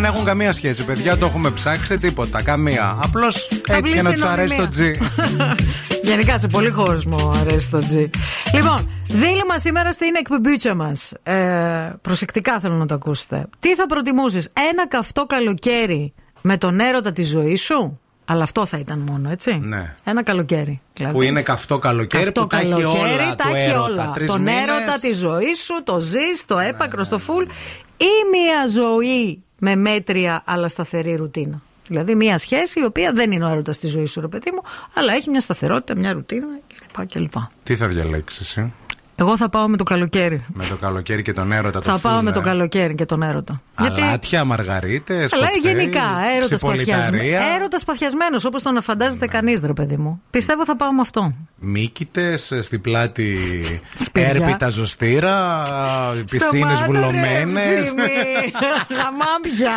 δεν έχουν καμία σχέση, παιδιά. Το έχουμε ψάξει τίποτα. Καμία. Απλώς έτυχε να τους αρέσει το G. Γενικά σε πολύ κόσμο αρέσει το G. Λοιπόν, δίλημα σήμερα στην εκπομπίτσα μας. Ε, προσεκτικά θέλω να το ακούσετε. Τι θα προτιμούσε, ένα καυτό καλοκαίρι με τον έρωτα της ζωής σου; Αλλά αυτό θα ήταν μόνο, έτσι. Ναι. Ένα καλοκαίρι. Δηλαδή. Που είναι καυτό καλοκαίρι Καυτό που τα έχει καλοκαίρι, όλα. τα του έχει έρωτα. όλα. Τρεις Τον μήνες. έρωτα της ζωής σου, το ζεις, το έπακρος, στο φουλ. Ή μια ζωή με μέτρια αλλά σταθερή ρουτίνα. Δηλαδή μια σχέση η οποία δεν είναι ο έρωτας της ζωής σου, ρε παιδί μου, αλλά έχει μια σταθερότητα, μια ρουτίνα κλπ. κλπ. Τι θα διαλέξεις εσύ; Εγώ θα πάω με το καλοκαίρι. με το καλοκαίρι και τον έρωτα. θα το πάω φουλ, με το ε. καλοκαίρι και τον έρωτα. Αλάτια, μαργαρίτες. Αλλά γενικά, έρωτας παθιασμένο. Έρωτας παθιασμένος, όπως το να φαντάζεται κανείς, ρε παιδί μου. Πιστεύω θα πάω με αυτό. Μύκητες, στην πλάτη Σπίτια. έρπιτα ζωστήρα, πισίνες Σταμάτα, ρε, βουλωμένες, Ευθύμη. Χαμάμπια.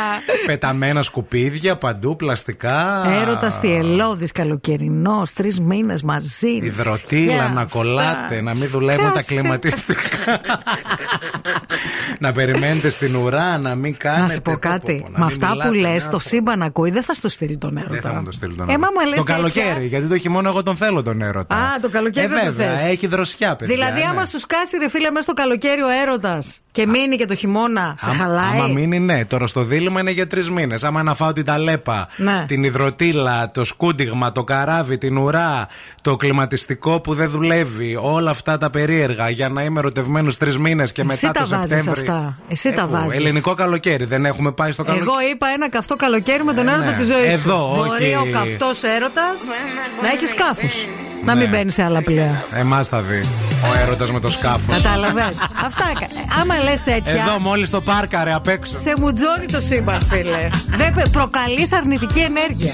πεταμένα σκουπίδια παντού, πλαστικά. Έρωτας τιελώδη, καλοκαιρινός, τρεις μήνες μαζί. Υδροτήλα νησιά, να κολλάτε, να μην δουλεύουν τα Σκάσε. κλιματιστικά. να περιμένετε στην ουρά, να μην κάνετε. Να σου πω κάτι. Με αυτά που λες, το σύμπαν ακούει, δεν θα στο στείλει τον έρωτα. Δεν θα μου το στείλει τον Ε, έρωτα. μα μου λες Το τέτοια- καλοκαίρι, γιατί το χειμώνα εγώ τον θέλω τον έρωτα. Α, το καλοκαίρι ε, δεν το βέβαια, θες. έχει δροσιά, παιδιά. Δηλαδή, ναι. άμα σου σκάσει ρε φίλε μέσα στο καλοκαίρι ο έρωτας και μείνει και το χειμώνα, σε Άμα- χαλάει. Άμα μείνει, ναι. Τώρα στο δίλημα είναι για τρεις μήνες. Άμα να φάω την ταλέπα, Ναι. την υδροτήλα, το σκούντιγμα, το καράβι, την ουρά, το κλιματιστικό που δεν δουλεύει, όλα αυτά τα περίεργα για να είμαι ερωτευμένος τρεις μήνες και Εσύ μετά τα το βάζεις Σεπτέμβρη. Αυτά. Εσύ τα Ε, που, βάζεις. Ελληνικό καλοκαίρι. Δεν έχουμε πάει στο καλοκαίρι. Εγώ είπα ένα καυτό καλοκαίρι με τον έρωτα ναι. τη ζωή σου. Εδώ, Μπορεί όχι. ο καυτός έρωτας να έχεις σκάφους. Να μην Ναι. μπαίνεις σε άλλα πλοία. Εμάς θα δει. Ο έρωτας με το σκάφος. Κατάλαβες. Αυτά. κα- Άμα λες τέτοια. Εδώ μόλις το πάρκαρε απ' έξω. Σε μουτζώνει το σύμπαν, φίλε. Δεν προκαλείς αρνητική ενέργεια.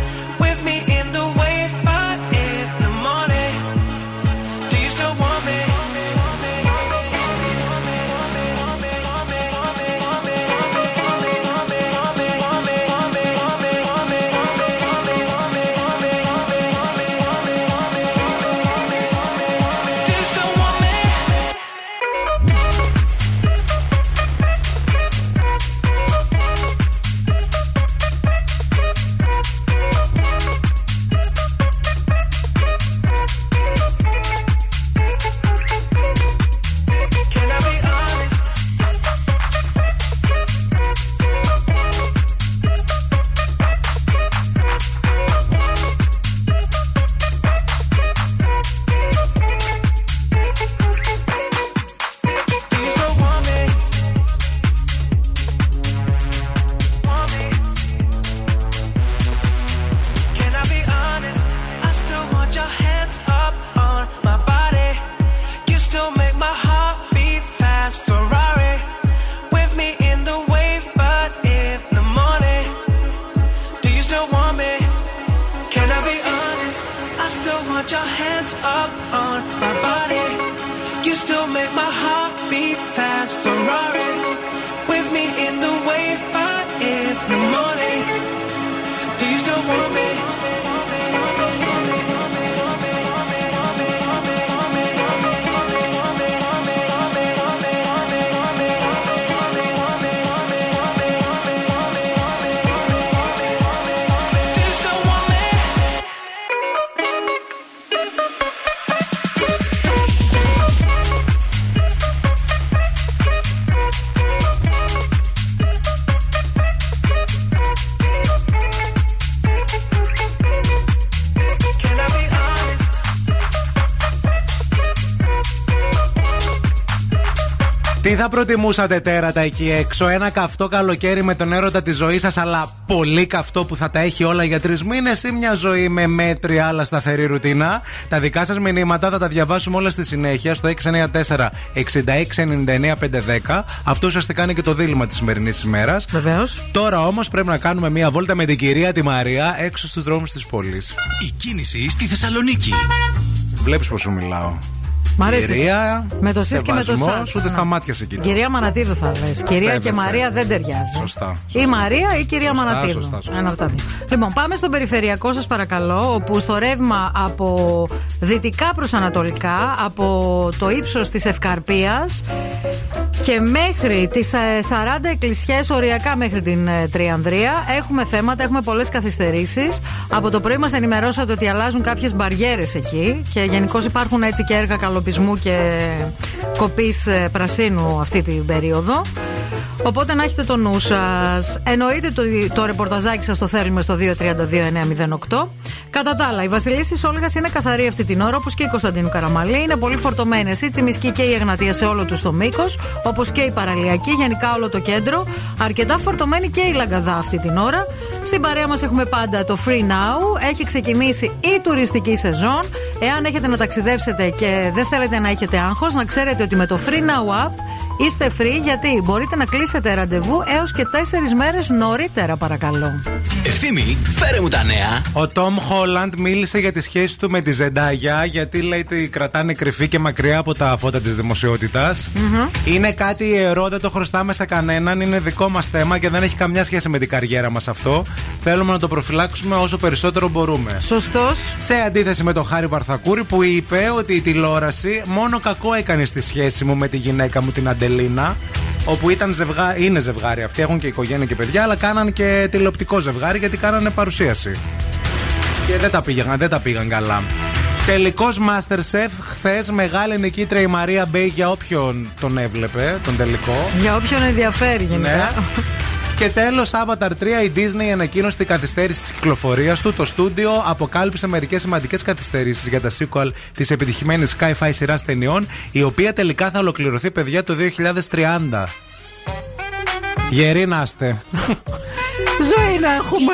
Θα προτιμούσατε τέρατα εκεί έξω, ένα καυτό καλοκαίρι με τον έρωτα της ζωής σας, αλλά πολύ καυτό που θα τα έχει όλα για τρεις μήνες, ή μια ζωή με μέτρια αλλά σταθερή ρουτίνα. Τα δικά σας μηνύματα θα τα διαβάσουμε όλα στη συνέχεια στο 694 6699 510. Αυτό ουσιαστικά είναι και το δίλημα της σημερινής ημέρας. Βεβαίως. Τώρα όμως πρέπει να κάνουμε μια βόλτα με την κυρία τη Μαρία έξω στους δρόμους της πόλης. Η κίνηση στη Θεσσαλονίκη. Βλέπεις πώ σου μιλάω. Μ' αρέσει. Κυρία, Με το σεις και με το σεβασμός, σας. Ούτε Ναι. στα μάτια σε κοιτάω. Κυρία Μανατίδου θα λες. Κυρία και Σέβεσαι. Μαρία δεν ταιριάζει. Σωστά. Ή Μαρία ή κυρία Σωστά, Μανατίδου. σωστά, σωστά. Ένα από τα δύο. Λοιπόν, πάμε στον περιφερειακό σας παρακαλώ, όπου στο ρεύμα από δυτικά προς ανατολικά, από το ύψος της Ευκαρπίας και μέχρι τις 40 εκκλησιές, οριακά μέχρι την ε, Τριανδρία, έχουμε θέματα, έχουμε πολλές καθυστερήσεις. Από το πρωί μας ενημερώσατε ότι αλλάζουν κάποιες μπαριέρες εκεί και γενικώς υπάρχουν έτσι και έργα καλοπισμού και κοπής πρασίνου αυτή την περίοδο. Οπότε να έχετε το νου σας. Εννοείται το, το ρεπορταζάκι σας το θέλουμε στο 232-908. Κατά τα άλλα, η Βασιλίση Όλγας είναι καθαρή αυτή την ώρα, όπως και η Κωνσταντίνου Καραμαλή. Είναι πολύ φορτωμένες η Τσιμισκή και η Εγνατία σε όλο τους το μήκος, όπως και η Παραλιακή, γενικά όλο το κέντρο. Αρκετά φορτωμένη και η Λαγκαδά αυτή την ώρα. Στην παρέα μας έχουμε πάντα το Free Now. Έχει ξεκινήσει η τουριστική σεζόν. Εάν έχετε να ταξιδέψετε και δεν θέλετε να έχετε άγχος, να ξέρετε ότι με το Free Now app Είστε free γιατί μπορείτε να κλείσετε ραντεβού έως και 4 μέρες νωρίτερα, παρακαλώ. Ευθύμη, φέρε μου τα νέα. Ο Τόμ Χόλαντ μίλησε για τη σχέση του με τη Ζεντάγια, γιατί λέει ότι κρατάνε κρυφή και μακριά από τα φώτα της δημοσιοτητα Είναι κάτι ιερό, δεν το χρωστάμε σε κανέναν, είναι δικό μας θέμα και δεν έχει καμιά σχέση με την καριέρα μας αυτό. Θέλουμε να το προφυλάξουμε όσο περισσότερο μπορούμε. Σωστός. Σε αντίθεση με τον Χάρη Βαρθακούρη που είπε ότι η τηλεόραση μόνο κακό έκανε στη σχέση μου με τη γυναίκα μου την Αντελίνα. Όπου ήταν ζευγά... είναι ζευγάρι αυτοί, έχουν και οικογένεια και παιδιά, αλλά κάναν και τηλεοπτικό ζευγάρι γιατί κάνανε παρουσίαση. Και δεν τα πήγαν, δεν τα πήγαν καλά. Τελικός Masterchef, χθες μεγάλη νικήτρια η Μαρία Μπέι για όποιον τον έβλεπε, τον τελικό. Για όποιον ενδιαφέρει γενικά. Ναι. Και τέλος, Avatar 3, η Disney ανακοίνωσε την καθυστέρηση της κυκλοφορίας του. Το στούντιο αποκάλυψε μερικές σημαντικές καθυστερήσεις για τα sequel της επιτυχημένης Sci-Fi σειράς ταινιών, η οποία τελικά θα ολοκληρωθεί, παιδιά, το 2030. Γεροί να είστε. Ζωή να έχουμε.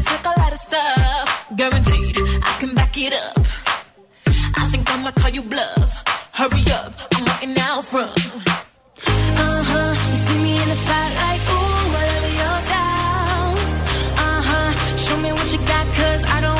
I may a lot of stuff, guaranteed I can back it up. I think I'ma call you bluff. Hurry up, I'm waiting out front. Uh huh. You see me in the spotlight, ooh, I love your style. Uh huh. Show me what you got, cause I don't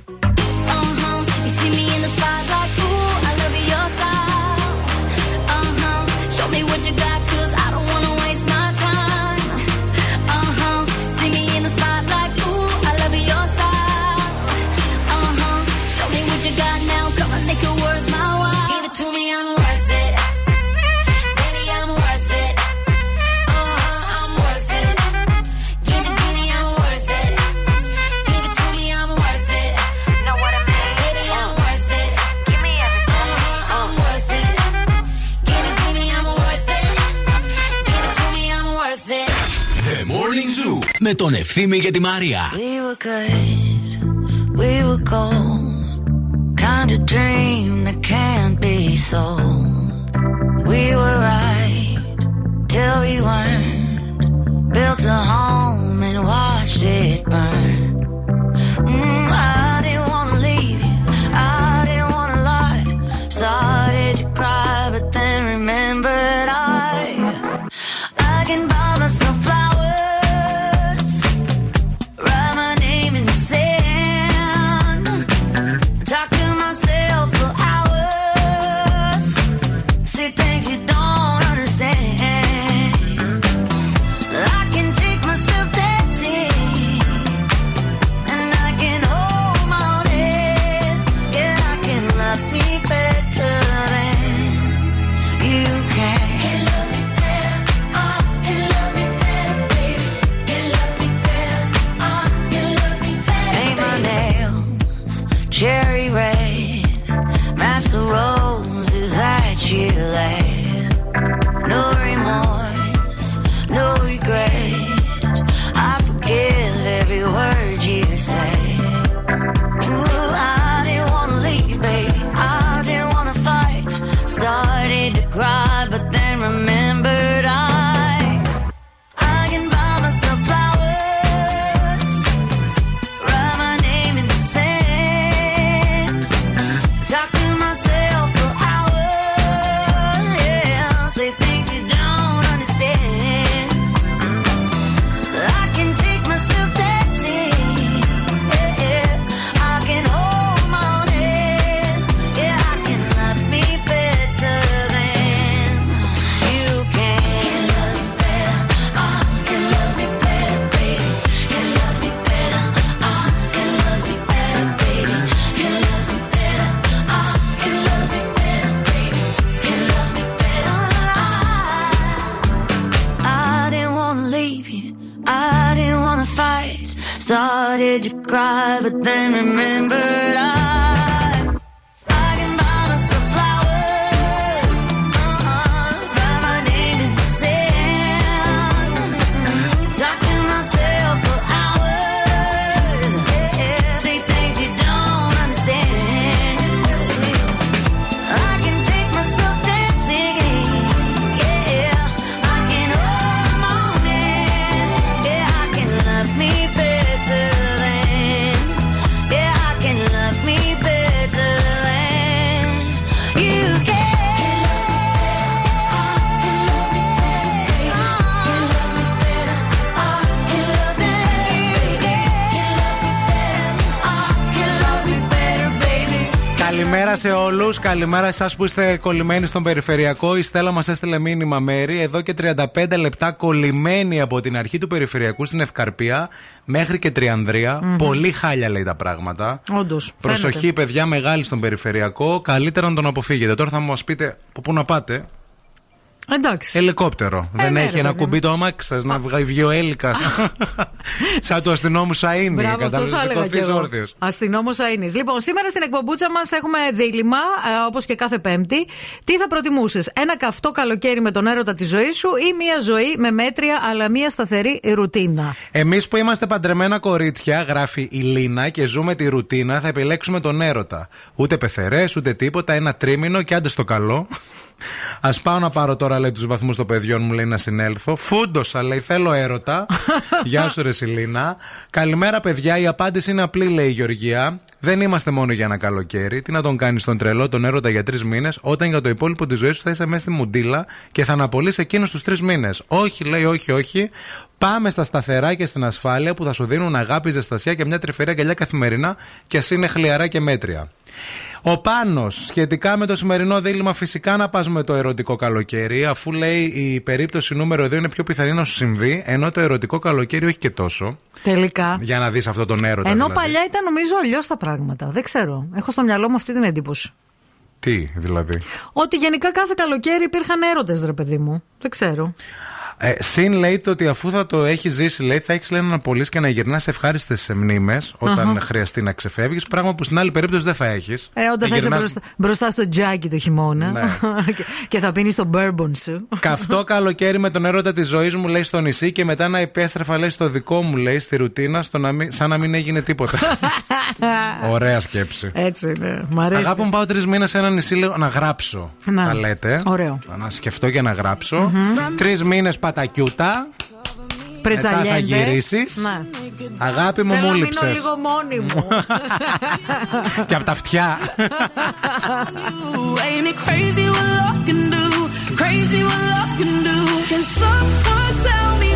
Με τον Ευθύμη και τη Μαρία. We were good, we were gold. Kind of dream that can't be sold. We were right till we weren't. Built a home and watched it burn. Mm, you left. Καλημέρα σε εσάς που είστε κολλημένοι στον περιφερειακό. Η Στέλλα μας έστειλε μήνυμα μέρη. Εδώ και 35 λεπτά κολλημένοι από την αρχή του περιφερειακού στην Ευκαρπία μέχρι και Τριανδρία. Μμμ. Πολύ χάλια λέει τα πράγματα. Όντως. Προσοχή, παιδιά, μεγάλη στον περιφερειακό. Καλύτερα να τον αποφύγετε. Τώρα θα μας πείτε από πού να πάτε. Εντάξει. Ελικόπτερο. Δεν ναι, έχει ρε, ένα παιδί κουμπί το αμάξι σα να βγει βγει ο Έλικας. Σαν του αστυνόμου Σαΐνι. Μπράβο, αυτό θα έλεγα κι εγώ. όρθιος. Αστυνόμος Αίνη. Λοιπόν, σήμερα στην εκπομπούτσα μας έχουμε δίλημα, όπως και κάθε Πέμπτη. Τι θα προτιμούσες, ένα καυτό καλοκαίρι με τον έρωτα της ζωής σου ή μια ζωή με μέτρια αλλά μια σταθερή ρουτίνα; Εμείς που είμαστε παντρεμένα κορίτσια, γράφει η Λίνα και ζούμε τη ρουτίνα, θα επιλέξουμε τον έρωτα. Ούτε πεθερές, ούτε τίποτα, ένα τρίμηνο και άντε στο καλό. Α πάω να πάρω τώρα, λέει, τους βαθμούς των παιδιών μου, λέει, να συνέλθω. Φούντοσα, λέει, θέλω έρωτα. Γεια σου, ρε Σιλίνα. Καλημέρα, παιδιά. Η απάντηση είναι απλή, λέει η Γεωργία. Δεν είμαστε μόνο για ένα καλοκαίρι. Τι να τον κάνεις τον τρελό, τον έρωτα για τρεις μήνες, όταν για το υπόλοιπο της ζωής σου θα είσαι μέσα στη μουντίλα και θα αναπολύσει εκείνους τους τρεις μήνες. Όχι, λέει, όχι, όχι. Πάμε στα σταθερά και στην ασφάλεια που θα σου δίνουν αγάπη, ζεστασιά και μια τρυφερή αγκαλιά καθημερινά και ας είναι χλιαρά και μέτρια. Ο Πάνος, σχετικά με το σημερινό δίλημα, φυσικά να πας με το ερωτικό καλοκαίρι, αφού λέει η περίπτωση νούμερο 2 είναι πιο πιθανή να σου συμβεί, ενώ το ερωτικό καλοκαίρι όχι και τόσο. Τελικά. Για να δεις αυτό τον έρωτα. Ενώ δηλαδή. παλιά ήταν νομίζω αλλιώς τα πράγματα. Δεν ξέρω. Έχω στο μυαλό μου αυτή την εντύπωση. Τι δηλαδή. Ότι γενικά κάθε καλοκαίρι υπήρχαν έρωτες, ρε παιδί μου. Δεν ξέρω. Ε, συν λέει το ότι αφού θα το έχει ζήσει, λέει, θα έχεις λέει να απολύσει και να γυρνάς σε ευχάριστε μνήμες όταν Αχα. χρειαστεί να ξεφεύγεις. Πράγμα που στην άλλη περίπτωση δεν θα έχεις. Ε, όταν θα είσαι μπροστά, μπροστά στο τζάκι το χειμώνα Ναι. και, και θα πίνεις το bourbon σου. Καυτό καλοκαίρι με τον έρωτα της ζωής μου, λέει στο νησί και μετά να επέστρεφα, λέει στο δικό μου, λέει στη ρουτίνα, στο να μην, σαν να μην έγινε τίποτα. Ωραία σκέψη. Έτσι είναι. Μ' αρέσει. Αγάπη μου, πάω τρεις μήνες σε ένα νησί λέω, να γράψω. Να. Τα λέτε. Ωραίο. Να σκεφτώ και να γράψω. Τρεις μήνες πατακιούτα. Μετά θα Πρετσαλιέντε. γυρίσεις. Ναι. Αγάπη μου, Θέλω μου να μείνω λείψε. λίγο μόνη μου. και από τα αυτιά. Ain't it crazy what love can do? Crazy what love can do; Can someone tell me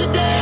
today.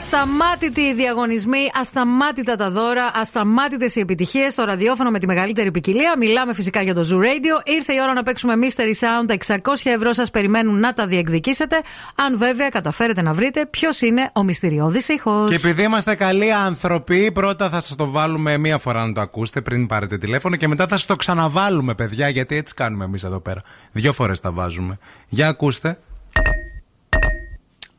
Ασταμάτητοι οι διαγωνισμοί, ασταμάτητα τα δώρα, ασταμάτητες οι επιτυχίες στο ραδιόφωνο με τη μεγαλύτερη ποικιλία. Μιλάμε φυσικά για το Zoo Radio. Ήρθε η ώρα να παίξουμε Mystery Sound. 600 ευρώ σας περιμένουν να τα διεκδικήσετε. Αν βέβαια καταφέρετε να βρείτε ποιος είναι ο μυστηριώδης ήχος. Και επειδή είμαστε καλοί άνθρωποι, πρώτα θα σας το βάλουμε μία φορά να το ακούσετε πριν πάρετε τηλέφωνο και μετά θα σας το ξαναβάλουμε, παιδιά, γιατί έτσι κάνουμε εμείς εδώ πέρα. Δύο φορές τα βάζουμε. Για ακούστε.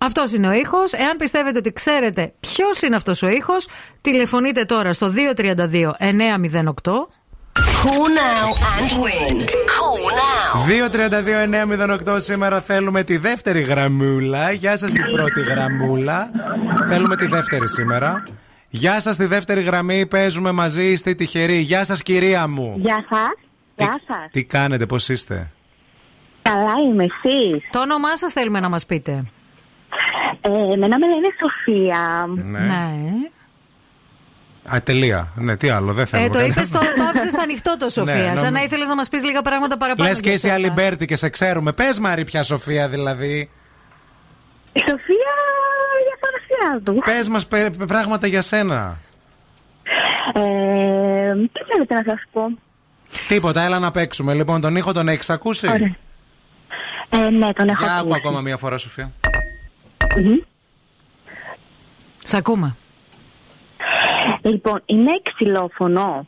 Αυτός είναι ο ήχος. Εάν πιστεύετε ότι ξέρετε ποιος είναι αυτός ο ήχος, τηλεφωνείτε τώρα στο 232 908. Call now and win. Call now. 232-908 σήμερα θέλουμε τη δεύτερη γραμμούλα. Γεια σας την πρώτη γραμμούλα. Θέλουμε τη δεύτερη σήμερα. Γεια σας τη δεύτερη γραμμή. Παίζουμε μαζί. Είστε τυχεροί. Γεια σας κυρία μου. Γεια σας. Γεια σας. Τι κάνετε, πώς είστε; Καλά είμαι εσείς. Το όνομά σας θέλουμε να μας πείτε. Ε, εμένα με λένε Σοφία. Ναι. Α, τελεία. Ναι, τι άλλο, δεν θέλω. Ε, το είπες, το, το άφησες ανοιχτό το Σοφία. Ναι, σαν νόμι- να ήθελες να μας πεις λίγα πράγματα παραπάνω. Λες και για είσαι σένα. Αλιμπέρτη και σε ξέρουμε. Πες Μαρή πια Σοφία δηλαδή. Η Σοφία για παρουσία του. Πες μας πε- πράγματα για σένα. Ε, τι θέλετε να σας πω. Τίποτα, έλα να παίξουμε. Λοιπόν, τον ήχο τον έχεις ακούσει; Ωραία. Ε, ναι, τον έχω Για άκου ακούσει. ακόμα μία φορά, Σοφία. Μμμ. Σ' ακούμε. Λοιπόν, είναι ξυλόφωνο.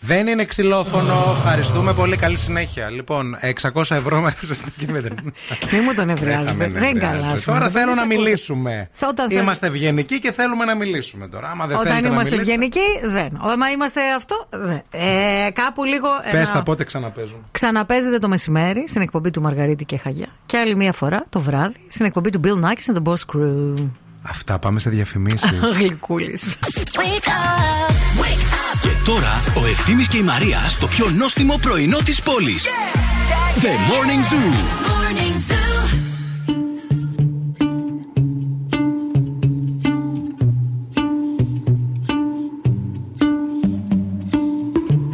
Δεν είναι ξυλόφωνο. Ευχαριστούμε πολύ. Καλή συνέχεια. Λοιπόν, 600 ευρώ με και με Μην μου τον ευριάζετε. Έχαμε, Δεν ναι, καλάς. χρειάζεται. σου. Τώρα Δεν θέλω τα να ακούτε. μιλήσουμε. Θα- όταν θα- Είμαστε ευγενικοί και θέλουμε να μιλήσουμε τώρα. Άμα δεν Όταν θέλετε είμαστε να μιλήσετε, ευγενικοί, δεν. Άμα είμαστε αυτό, δεν. Ε, κάπου λίγο. Πες ένα- τα πότε ξαναπέζουν. Ξαναπέζεται το μεσημέρι στην εκπομπή του Μαργαρίτη και Χαγιά. Και άλλη μία φορά το βράδυ στην εκπομπή του Bill Nackis and the Boss Crew. Αυτά, πάμε σε διαφημίσεις. Γλυκούλης. Και τώρα ο Ευθύμης και η Μαρία στο πιο νόστιμο πρωινό της πόλης. The Morning Zoo. Morning Zoo.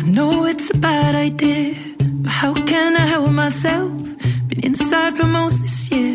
I know it's a bad idea, but how can I help myself? Been inside for most this year,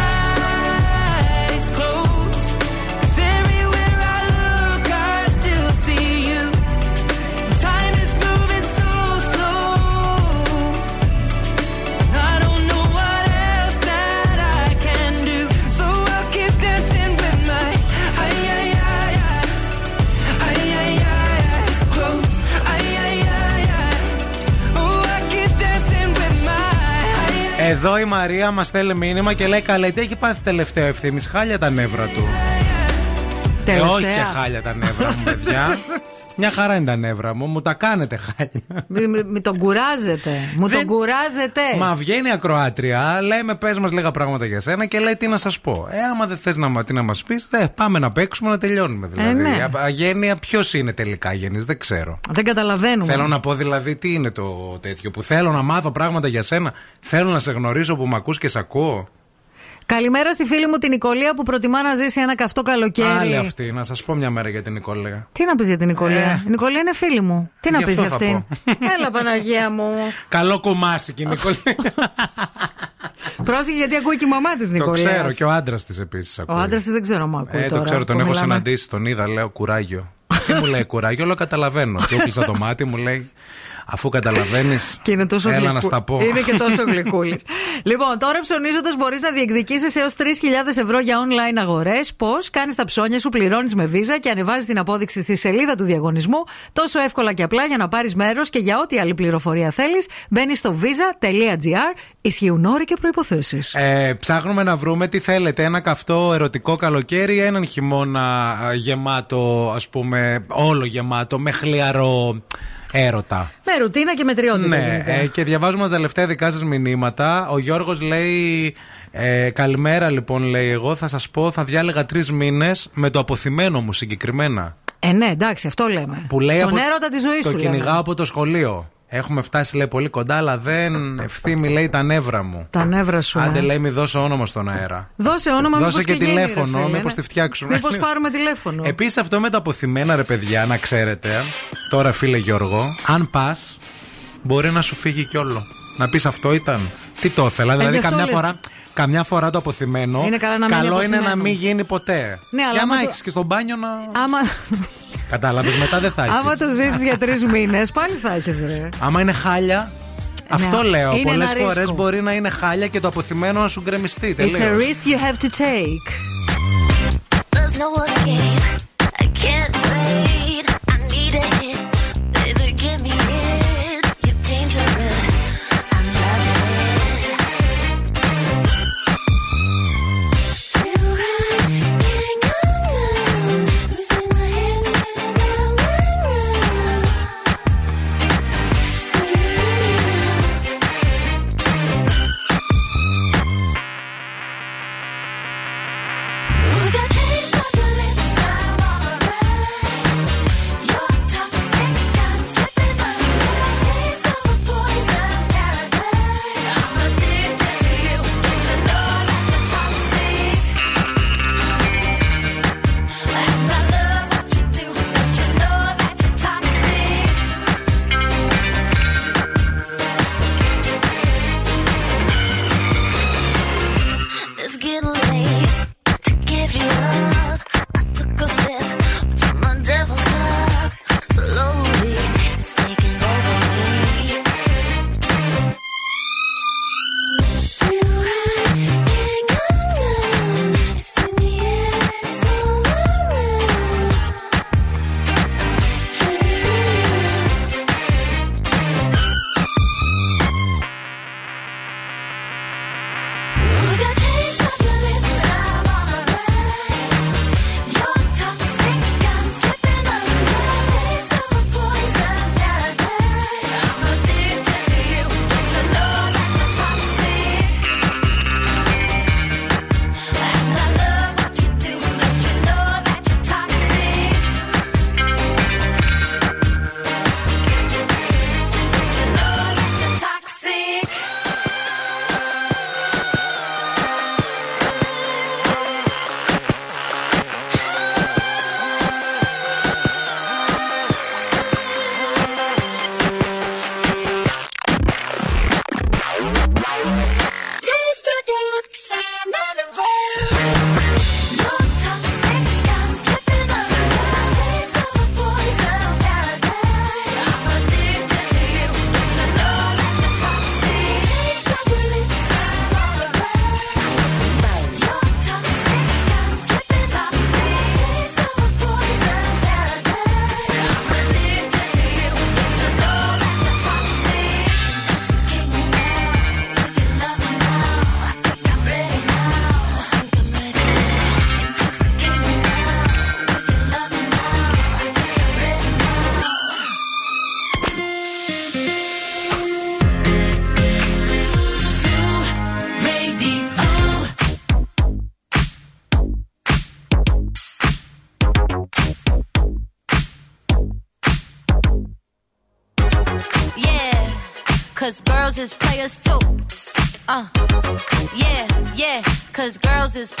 Εδώ η Μαρία μας στέλνει μήνυμα και λέει: Καλέ, τι έχει πάθει τελευταίο ευθύνη. Χάλια τα νεύρα του. Ε, Τελευταία. όχι και χάλια τα νεύρα μου, παιδιά. Μια χαρά είναι τα νεύρα μου, μου τα κάνετε χάλια. Μη, μη- μη τον κουράζετε. Μου τον κουράζετε. Μα βγαίνει η ακροάτρια, λέμε πες μας λίγα πράγματα για σένα και λέει τι να σας πω. Ε, άμα δεν θες να, μα- τι να μας πεις, πάμε να παίξουμε να τελειώνουμε. Δηλαδή. ναι. Α- Αγένεια, ποιος είναι τελικά γέννη, δεν ξέρω. Δεν καταλαβαίνουμε. Θέλω να πω δηλαδή τι είναι το τέτοιο που θέλω να μάθω πράγματα για σένα. Θέλω να σε γνωρίσω που με ακούς και σε ακούω. Καλημέρα στη φίλη μου την Νικολία που προτιμά να ζήσει ένα καυτό καλοκαίρι. Άλλη αυτή, να σας πω μια μέρα για την Νικολέα. Τι να πεις για την Νικολία; Ε. Η Νικολία είναι φίλη μου. Τι να Γι' πεις αυτό για θα αυτήν; Έλα, Παναγία μου. Καλό κουμάσι και η Νικολέα. Πρόσεχε γιατί ακούει και η μαμά της το Νικολίας. ξέρω και ο άντρας της επίσης. Ο άντρας της δεν ξέρω αν ακούει. Ε, το τώρα ξέρω, τον που έχω μιλάμε. συναντήσει, τον είδα, λέω κουράγιο. Τι μου λέει κουράγιο, όλο καταλαβαίνω. Του έκλεισα το μάτι, μου λέει, αφού καταλαβαίνεις. Και είναι τόσο Έλα γλυκού- να στα πω. Είναι και τόσο γλυκούλης. λοιπόν, τώρα ψωνίζοντας μπορείς να διεκδικήσεις έως 3.000 ευρώ για online αγορές. Πώς; Κάνεις τα ψώνια σου, πληρώνεις με βίζα και ανεβάζεις την απόδειξη στη σελίδα του διαγωνισμού. Τόσο εύκολα και απλά για να πάρεις μέρος και για ό,τι άλλη πληροφορία θέλεις, μπαίνεις στο visa.gr. Ισχύουν όροι και προποθέσει. Ε, ψάχνουμε να βρούμε τι θέλετε. Ένα καυτό ερωτικό καλοκαίρι ή έναν χειμώνα α, γεμάτο, ας πούμε, όλο γεμάτο, με χλιαρό έρωτα. Με ρουτίνα και μετριότητα. Ναι, γίνεται. ε, και διαβάζουμε τα τελευταία δικά σας μηνύματα. Ο Γιώργος λέει. Ε, καλημέρα, λοιπόν, λέει. Εγώ θα σας πω, θα διάλεγα τρεις μήνες με το αποθυμένο μου συγκεκριμένα. Ε, ναι, εντάξει, αυτό λέμε. Που λέει Τον από- έρωτα της ζωής Το σου. λέμε. κυνηγάω από το σχολείο. Έχουμε φτάσει, λέει, πολύ κοντά, αλλά δεν ευθύμη, λέει, τα νεύρα μου. Τα νεύρα σου. Άντε, ε. λέει, μη δώσω όνομα στον αέρα. Δώσε όνομα, Δώσε μήπως και γίνει, τηλέφωνο, ρε φίλε, μήπως ναι. τη φτιάξουμε. Μήπως πάρουμε τηλέφωνο. Επίσης, αυτό με τα αποθυμένα, ρε παιδιά, να ξέρετε. Τώρα, φίλε Γιώργο, αν πας, μπορεί να σου φύγει κι όλο. Να πεις αυτό ήταν. Τι το ήθελα. Δηλαδή, Ε, γι' αυτό καμιά λες. φορά, καμιά φορά το αποθυμένο. Είναι καλά να μείνει καλό είναι να αποθυμένο. μην γίνει ποτέ. Ναι, αλλά Για άμα να το- έχεις και στον μπάνιο να. Άμα, Κατάλαβες, μετά δεν θα έχεις. άμα το ζήσεις για τρεις μήνες, πάλι θα έχεις, ρε. Άμα είναι χάλια. Αυτό Ναι, λέω. είναι Πολλές ένα φορές ρίσκο. μπορεί να είναι χάλια και το αποθυμένο να σου γκρεμιστεί. It's a τελείως. risk you have to take. There's no escape. I can't wait. houses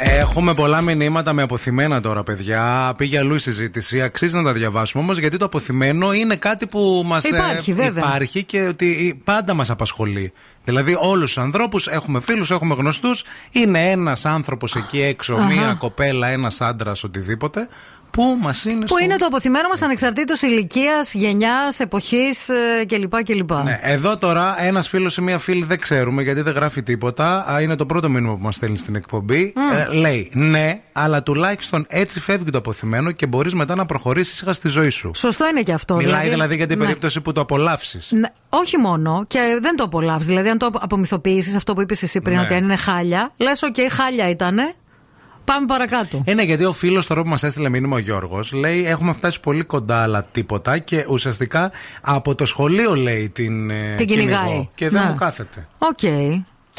Έχουμε πολλά μηνύματα με αποθυμένα τώρα, παιδιά. Πήγε αλλού η συζήτηση. Αξίζει να τα διαβάσουμε όμως γιατί το αποθυμένο είναι κάτι που μας Υπάρχει, βέβαια. υπάρχει και ότι πάντα μας απασχολεί. Δηλαδή, όλους τους ανθρώπους έχουμε φίλους, έχουμε γνωστούς. Είναι ένας άνθρωπος εκεί έξω, Αχα. μία κοπέλα, ένας άντρας, οτιδήποτε, που μας είναι. Που είναι το αποθυμένο μας ανεξαρτήτως ηλικίας, γενιάς, εποχής κλπ. κλπ. Ναι, εδώ τώρα ένας φίλος ή μία φίλη δεν ξέρουμε γιατί δεν γράφει τίποτα. Α, Είναι το πρώτο μήνυμα που μας στέλνει στην εκπομπή. Μμ. Ε, λέει ναι, αλλά τουλάχιστον έτσι φεύγει το αποθυμένο και μπορείς μετά να προχωρήσεις ήσυχα στη ζωή σου. Σωστό είναι και αυτό. Μιλάει δηλαδή για την ναι. περίπτωση που το απολαύσεις. Ναι, όχι μόνο και δεν το απολαύσεις. Δηλαδή, αν το απομυθοποιήσεις αυτό που είπες εσύ πριν, Ναι. ότι αν είναι χάλια, λες: Οκ, χάλια ήτανε. Πάμε παρακάτω. Ε, ναι, γιατί ο φίλος τώρα που μας έστειλε μήνυμα ο Γιώργος λέει: Έχουμε φτάσει πολύ κοντά, αλλά τίποτα. Και ουσιαστικά από το σχολείο λέει την, ε, Την κυνηγάει. Και δεν Ναι. μου κάθεται. Οκ.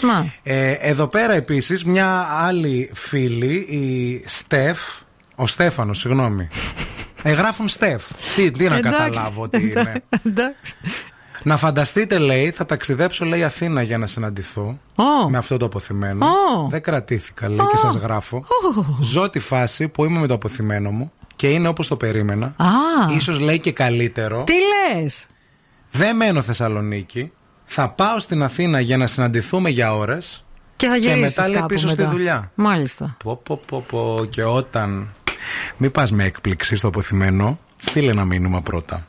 Να. Ε, εδώ πέρα επίσης μια άλλη φίλη, η Στεφ. Ο Στέφανος, συγγνώμη. ε, γράφουν Στεφ. Τι, τι να Εντάξει. καταλάβω τι είναι. Εντάξει. Να φανταστείτε, λέει, θα ταξιδέψω, λέει, Αθήνα για να συναντηθώ. Ω. Με αυτό το αποθυμένο. Ω. Δεν κρατήθηκα, λέει, και σας γράφω. Ζω τη φάση που είμαι με το αποθυμένο μου και είναι όπως το περίμενα. Α. Ίσως λέει και καλύτερο. Τι λες; Δεν μένω Θεσσαλονίκη. Θα πάω στην Αθήνα για να συναντηθούμε για ώρες. Και θα γυρίσεις μετά λέει κάπου πίσω στη μετά. δουλειά. Μάλιστα. Πω, πω, πω, πω. Και όταν. Μην πας με έκπληξη στο αποθυμένο, στείλε ένα μήνυμα πρώτα.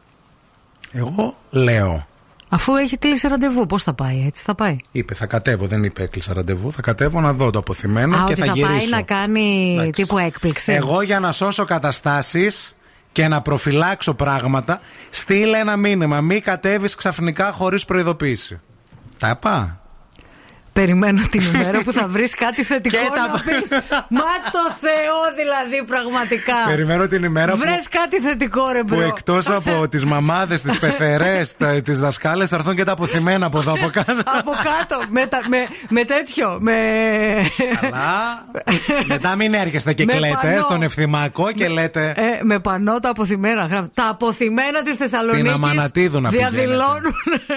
Εγώ λέω. Αφού έχει κλείσει ραντεβού, πώς θα πάει, έτσι θα πάει; Είπε, θα κατέβω, δεν είπε έκλεισα ραντεβού. Θα κατέβω να δω το αποθυμένο Α, και ότι θα, θα, γυρίσω. πάει να κάνει Εντάξει. τύπου έκπληξη. Εγώ για να σώσω καταστάσεις και να προφυλάξω πράγματα, στείλε ένα μήνυμα. Μη κατέβεις ξαφνικά χωρίς προειδοποίηση. Τα είπα. Περιμένω την ημέρα που θα βρεις κάτι θετικό Και τα- να πεις Μα το Θεό δηλαδή πραγματικά. Περιμένω την ημέρα που, Βρες κάτι θετικό, ρε που bro. εκτός από τις μαμάδες, τις πεθερές, τις δασκάλες, θα έρθουν και τα αποθυμένα από εδώ από κάτω. Από κάτω, με, τα- με, με τέτοιο, με... Καλά. Μετά μην έρχεστε και Με κλαίτε πανό. στον ευθυμάκο και λέτε. Ε, με πανό τα αποθυμένα. γράφει. Τα αποθυμένα της Θεσσαλονίκης. Την Αμανατίδου να διαδηλώνουν.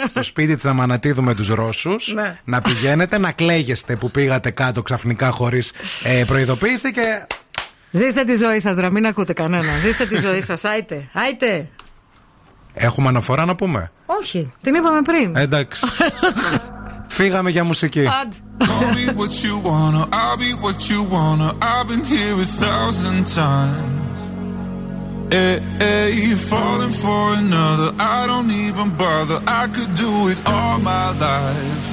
στο σπίτι της Αμανατίδου με τους Ρώσους Ναι. να πηγαίνετε να κλαίγεστε που πήγατε κάτω ξαφνικά χωρίς ε, προειδοποίηση και. Ζήστε τη ζωή σας, δρα, μην ακούτε κανένα. Ζήστε τη ζωή σας. Άιτε, άιτε. Έχουμε αναφορά να πούμε; Όχι, την είπαμε πριν. Εντάξει. Φύγαμε για μουσική. Άντε. Call me what you wanna, I'll be what you wanna. I've been here a thousand times. Hey, hey, falling for another, I don't even bother. I could do it all my life.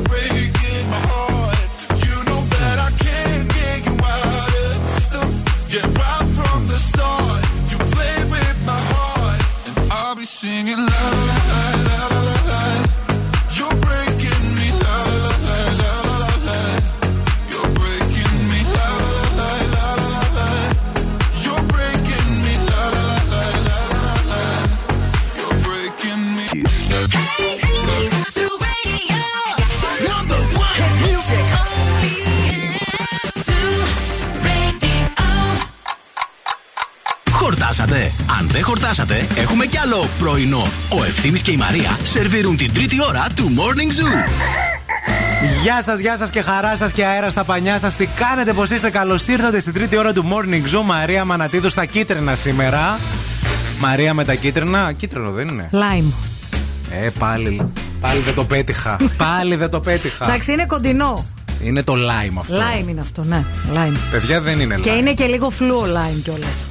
έχουμε κι άλλο πρωινό. Ο Ευθύμης και η Μαρία σερβίρουν την τρίτη ώρα του Morning Zoo. Γεια σας, γεια σας και χαρά σας και αέρα στα πανιά σας. Τι κάνετε, πώς είστε, καλώς ήρθατε στην τρίτη ώρα του Morning Zoo. Μαρία Μανατίδου στα κίτρινα σήμερα. Μαρία με τα κίτρινα. Κίτρινο δεν είναι. Lime. Ε, πάλι. Πάλι δεν το πέτυχα. πάλι δεν το πέτυχα. Εντάξει, είναι κοντινό. Είναι το lime αυτό. Lime είναι αυτό, ναι. Λάιμ. Παιδιά δεν είναι lime. Και είναι και λίγο fluo lime κιόλας.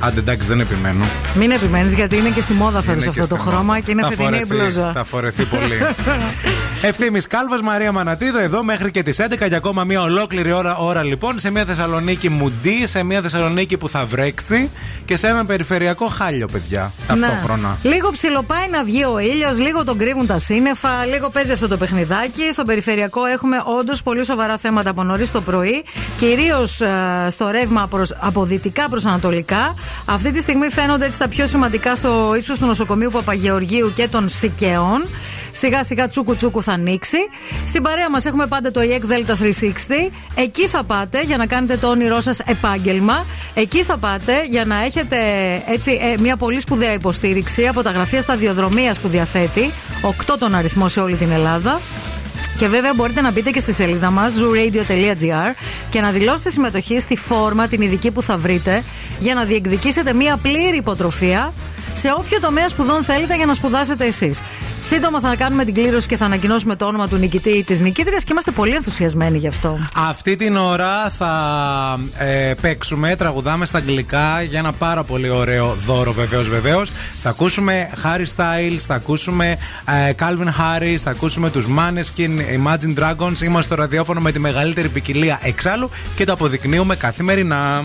Άντε εντάξει, δεν επιμένω. Μην επιμένεις γιατί είναι και στη μόδα φέτος Είναι και αυτό το στη χρώμα μόδα. και είναι Θα φετινή η φορεθεί, μπλούζα. Θα φορεθεί πολύ. Ευθύνη Κάλβας, Μαρία Μανατίδο, εδώ μέχρι και τις 11 για ακόμα μία ολόκληρη ώρα, ώρα λοιπόν σε μια Θεσσαλονίκη μουντή, σε μια Θεσσαλονίκη που θα βρέξει και σε έναν περιφερειακό χάλιο, παιδιά. Ταυτόχρονα. Ναι. Λίγο ψιλοπάει να βγει ο ήλιος, λίγο τον κρύβουν τα σύννεφα, λίγο παίζει αυτό το παιχνιδάκι. Στο περιφερειακό έχουμε όντως πολύ σοβαρά θέματα από νωρίς το πρωί, κυρίως στο ρεύμα προς, από δυτικά προς ανατολικά. Αυτή τη στιγμή φαίνονται έτσι τα πιο σημαντικά στο ύψος του νοσοκομείου Παπαγεωργίου και των Σικαιών. Σιγά σιγά τσούκου τσούκου θα ανοίξει. Στην παρέα μας έχουμε πάντα το EEC Delta 360. Εκεί θα πάτε για να κάνετε το όνειρό σας επάγγελμα. Εκεί θα πάτε για να έχετε έτσι ε, μια πολύ σπουδαία υποστήριξη από τα γραφεία σταδιοδρομίας που διαθέτει. 8 τον αριθμό σε όλη την Ελλάδα. Και βέβαια μπορείτε να μπείτε και στη σελίδα μας zooradio.gr και να δηλώσετε συμμετοχή στη φόρμα την ειδική που θα βρείτε για να διεκδικήσετε μία πλήρη υποτροφία σε όποιο τομέα σπουδών θέλετε για να σπουδάσετε εσείς. Σύντομα θα κάνουμε την κλήρωση και θα ανακοινώσουμε το όνομα του νικητή ή της νικήτριας και είμαστε πολύ ενθουσιασμένοι γι' αυτό. Αυτή την ώρα θα ε, παίξουμε, τραγουδάμε στα αγγλικά για ένα πάρα πολύ ωραίο δώρο βεβαίως βεβαίως. Θα ακούσουμε Harry Styles, θα ακούσουμε ε, Calvin Harris, θα ακούσουμε τους Maneskin, Imagine Dragons. Είμαστε στο ραδιόφωνο με τη μεγαλύτερη ποικιλία εξάλλου και το αποδεικνύουμε καθημερινά.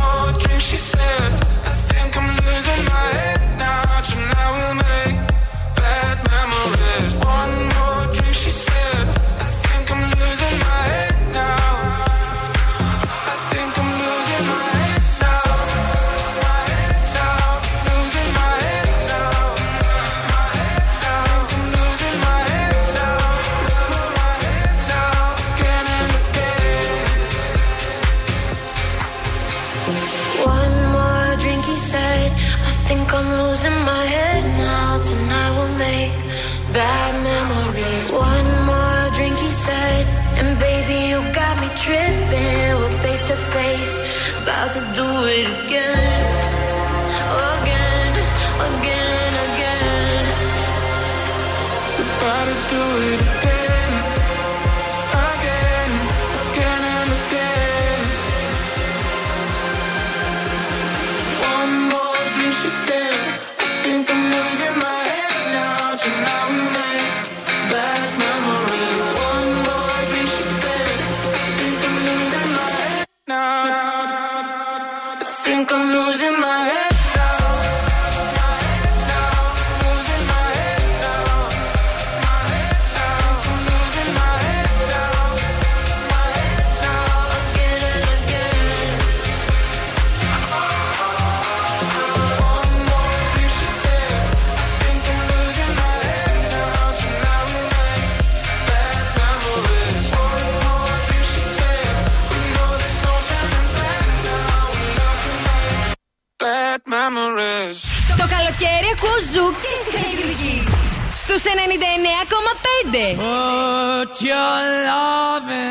think I'm losing Put your love in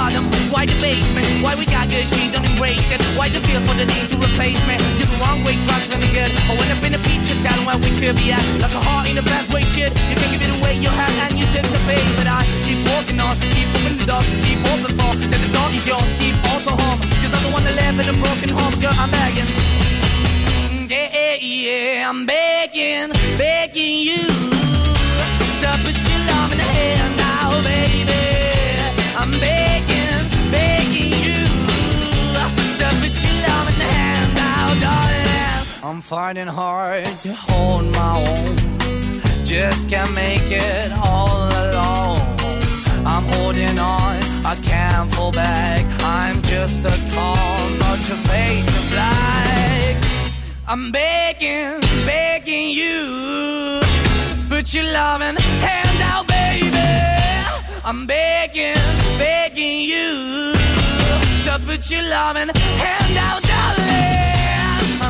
bottom, why the basement, why we got good, she don't embrace it. Why the feel for the need to replace me? You're the wrong way, trying to be good. I went up in a feature town where we could be at. Like a heart in a best way, shit. You can give it away, you have, and you take the bait. But I keep walking on, keep moving the door, keep open for. That the door is yours, keep also home. Cause I'm the one that live in a broken home, girl, I'm begging. Yeah, yeah, yeah, I'm begging, begging you to put your love in the hand now, baby. I'm begging, I'm finding hard to hold my own. Just can't make it all alone. I'm holding on, I can't fall back. I'm just a call, not your face of black. I'm begging, begging you, put your loving hand out, baby. I'm begging, begging you to put your loving hand out, darling.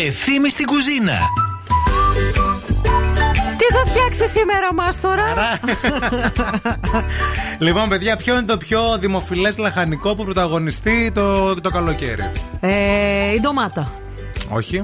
Ο Ευθύμης στην κουζίνα. Τι θα φτιάξεις σήμερα, Μάστορα. Λοιπόν, παιδιά, ποιο είναι το πιο δημοφιλές λαχανικό που πρωταγωνιστεί το, το καλοκαίρι; ε, η ντομάτα. Όχι.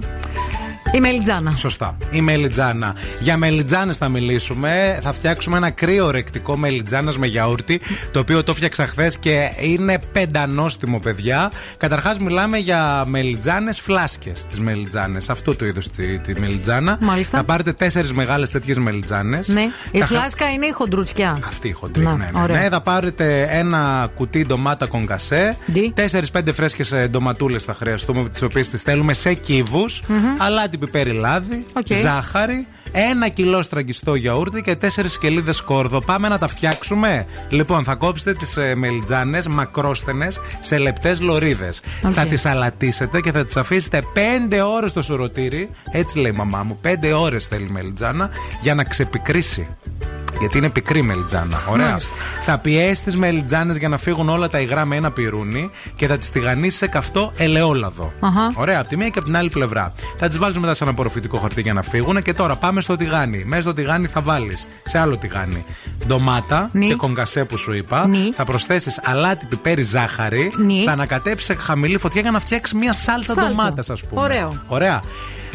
Η μελιτζάνα. Σωστά. Η μελιτζάνα. Για μελιτζάνες θα μιλήσουμε. Θα φτιάξουμε ένα κρύο ρεκτικό μελιτζάνας με γιαούρτι, το οποίο το φτιάξα χθες και είναι πεντανόστιμο, παιδιά. Καταρχάς, μιλάμε για μελιτζάνες φλάσκες. Τις μελιτζάνες. Αυτού του είδους τη, τη μελιτζάνα. Μάλιστα. Θα πάρετε τέσσερις μεγάλες τέτοιες μελιτζάνες. Ναι. Η φλάσκα είναι η χοντρούτσια. Αυτή η χοντρή. Να, ναι, ναι, ωραία. ναι. Θα πάρετε ένα κουτί ντομάτα κονκασέ. Τέσσερι-πέντε φρέσκες ντοματούλες θα χρειαστούμε, τις οποίες τις θέλουμε σε κύβους. Μμμ. Αλάτι πιπέρι λάδι, Οκ. ζάχαρη, ένα κιλό στραγγιστό γιαούρτι και τέσσερις σκελίδες σκόρδο. Πάμε να τα φτιάξουμε. Λοιπόν, θα κόψετε τις ε, μελιτζάνες μακρόστενες σε λεπτές λωρίδες. Οκ. Θα τις αλατίσετε και θα τις αφήσετε 5 ώρες στο σουρωτήρι. Έτσι λέει η μαμά μου. 5 ώρες θέλει η μελιτζάνα για να ξεπικρίσει. Γιατί είναι πικρή μελιτζάνα. Ωραία. Μάλιστα. Θα πιέσεις τις μελιτζάνες για να φύγουν όλα τα υγρά με ένα πυρούνι και θα τις τηγανίσεις σε καυτό ελαιόλαδο. Αχα. Ωραία, από τη μία και από την άλλη πλευρά. Θα τις βάλεις μετά σε ένα απορροφητικό χαρτί για να φύγουν και τώρα πάμε στο τηγάνι. Μέσα στο τηγάνι θα βάλεις σε άλλο τηγάνι ντομάτα Ναι. και κογκασέ που σου είπα. Ναι. Θα προσθέσεις αλάτι, πιπέρι, ζάχαρη. Ναι. Θα ανακατέψεις σε χαμηλή φωτιά για να φτιάξεις μια σάλτσα, Σάλτσα. ντομάτας, ας πούμε. Ωραίο. Ωραία.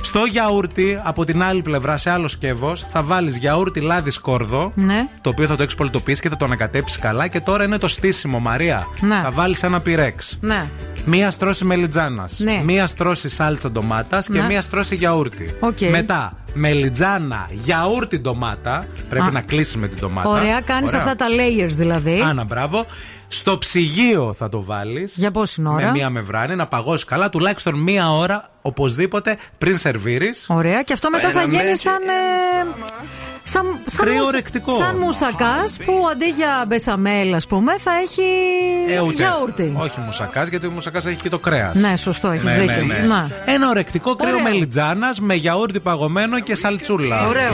Στο γιαούρτι, από την άλλη πλευρά, σε άλλο σκεύος, θα βάλεις γιαούρτι λάδι σκόρδο. Ναι. Το οποίο θα το έχει πολτοποιήσει και θα το ανακατέψεις καλά. Και τώρα είναι το στήσιμο, Μαρία. Ναι. Θα βάλεις ένα πυρέξ. Ναι. Μία στρώση μελιτζάνας. Ναι. Μία στρώση σάλτσα ντομάτας και Ναι. μία στρώση γιαούρτι. Οκ. Μετά, μελιτζάνα, γιαούρτι ντομάτα. Πρέπει Α. να κλείσει με την ντομάτα. Ωραία, κάνεις Ωραία. αυτά τα layers δηλαδή. Άνα, μπράβο. Στο ψυγείο θα το βάλεις. Για πόση ώρα; Με μία μεμβράνη, να παγώσεις καλά, τουλάχιστον μία ώρα οπωσδήποτε πριν σερβίρεις. Ωραία, και αυτό μετά θα γίνει σαν. ε, Σαν, σαν, Κρύο μουσα- ρεκτικό. σαν μουσακάς που αντί για μπεσαμέλ, ας πούμε, θα έχει Ε, γιαούρτι. Όχι μουσακάς, γιατί ο μουσακάς έχει και το κρέας. Ναι, σωστό, έχεις Ναι, δίκιο. ναι, ναι. Να. Ένα ορεκτικό κρύο Ωραίο. μελιτζάνα με γιαούρτι παγωμένο και σαλτσούλα. Ωραίο.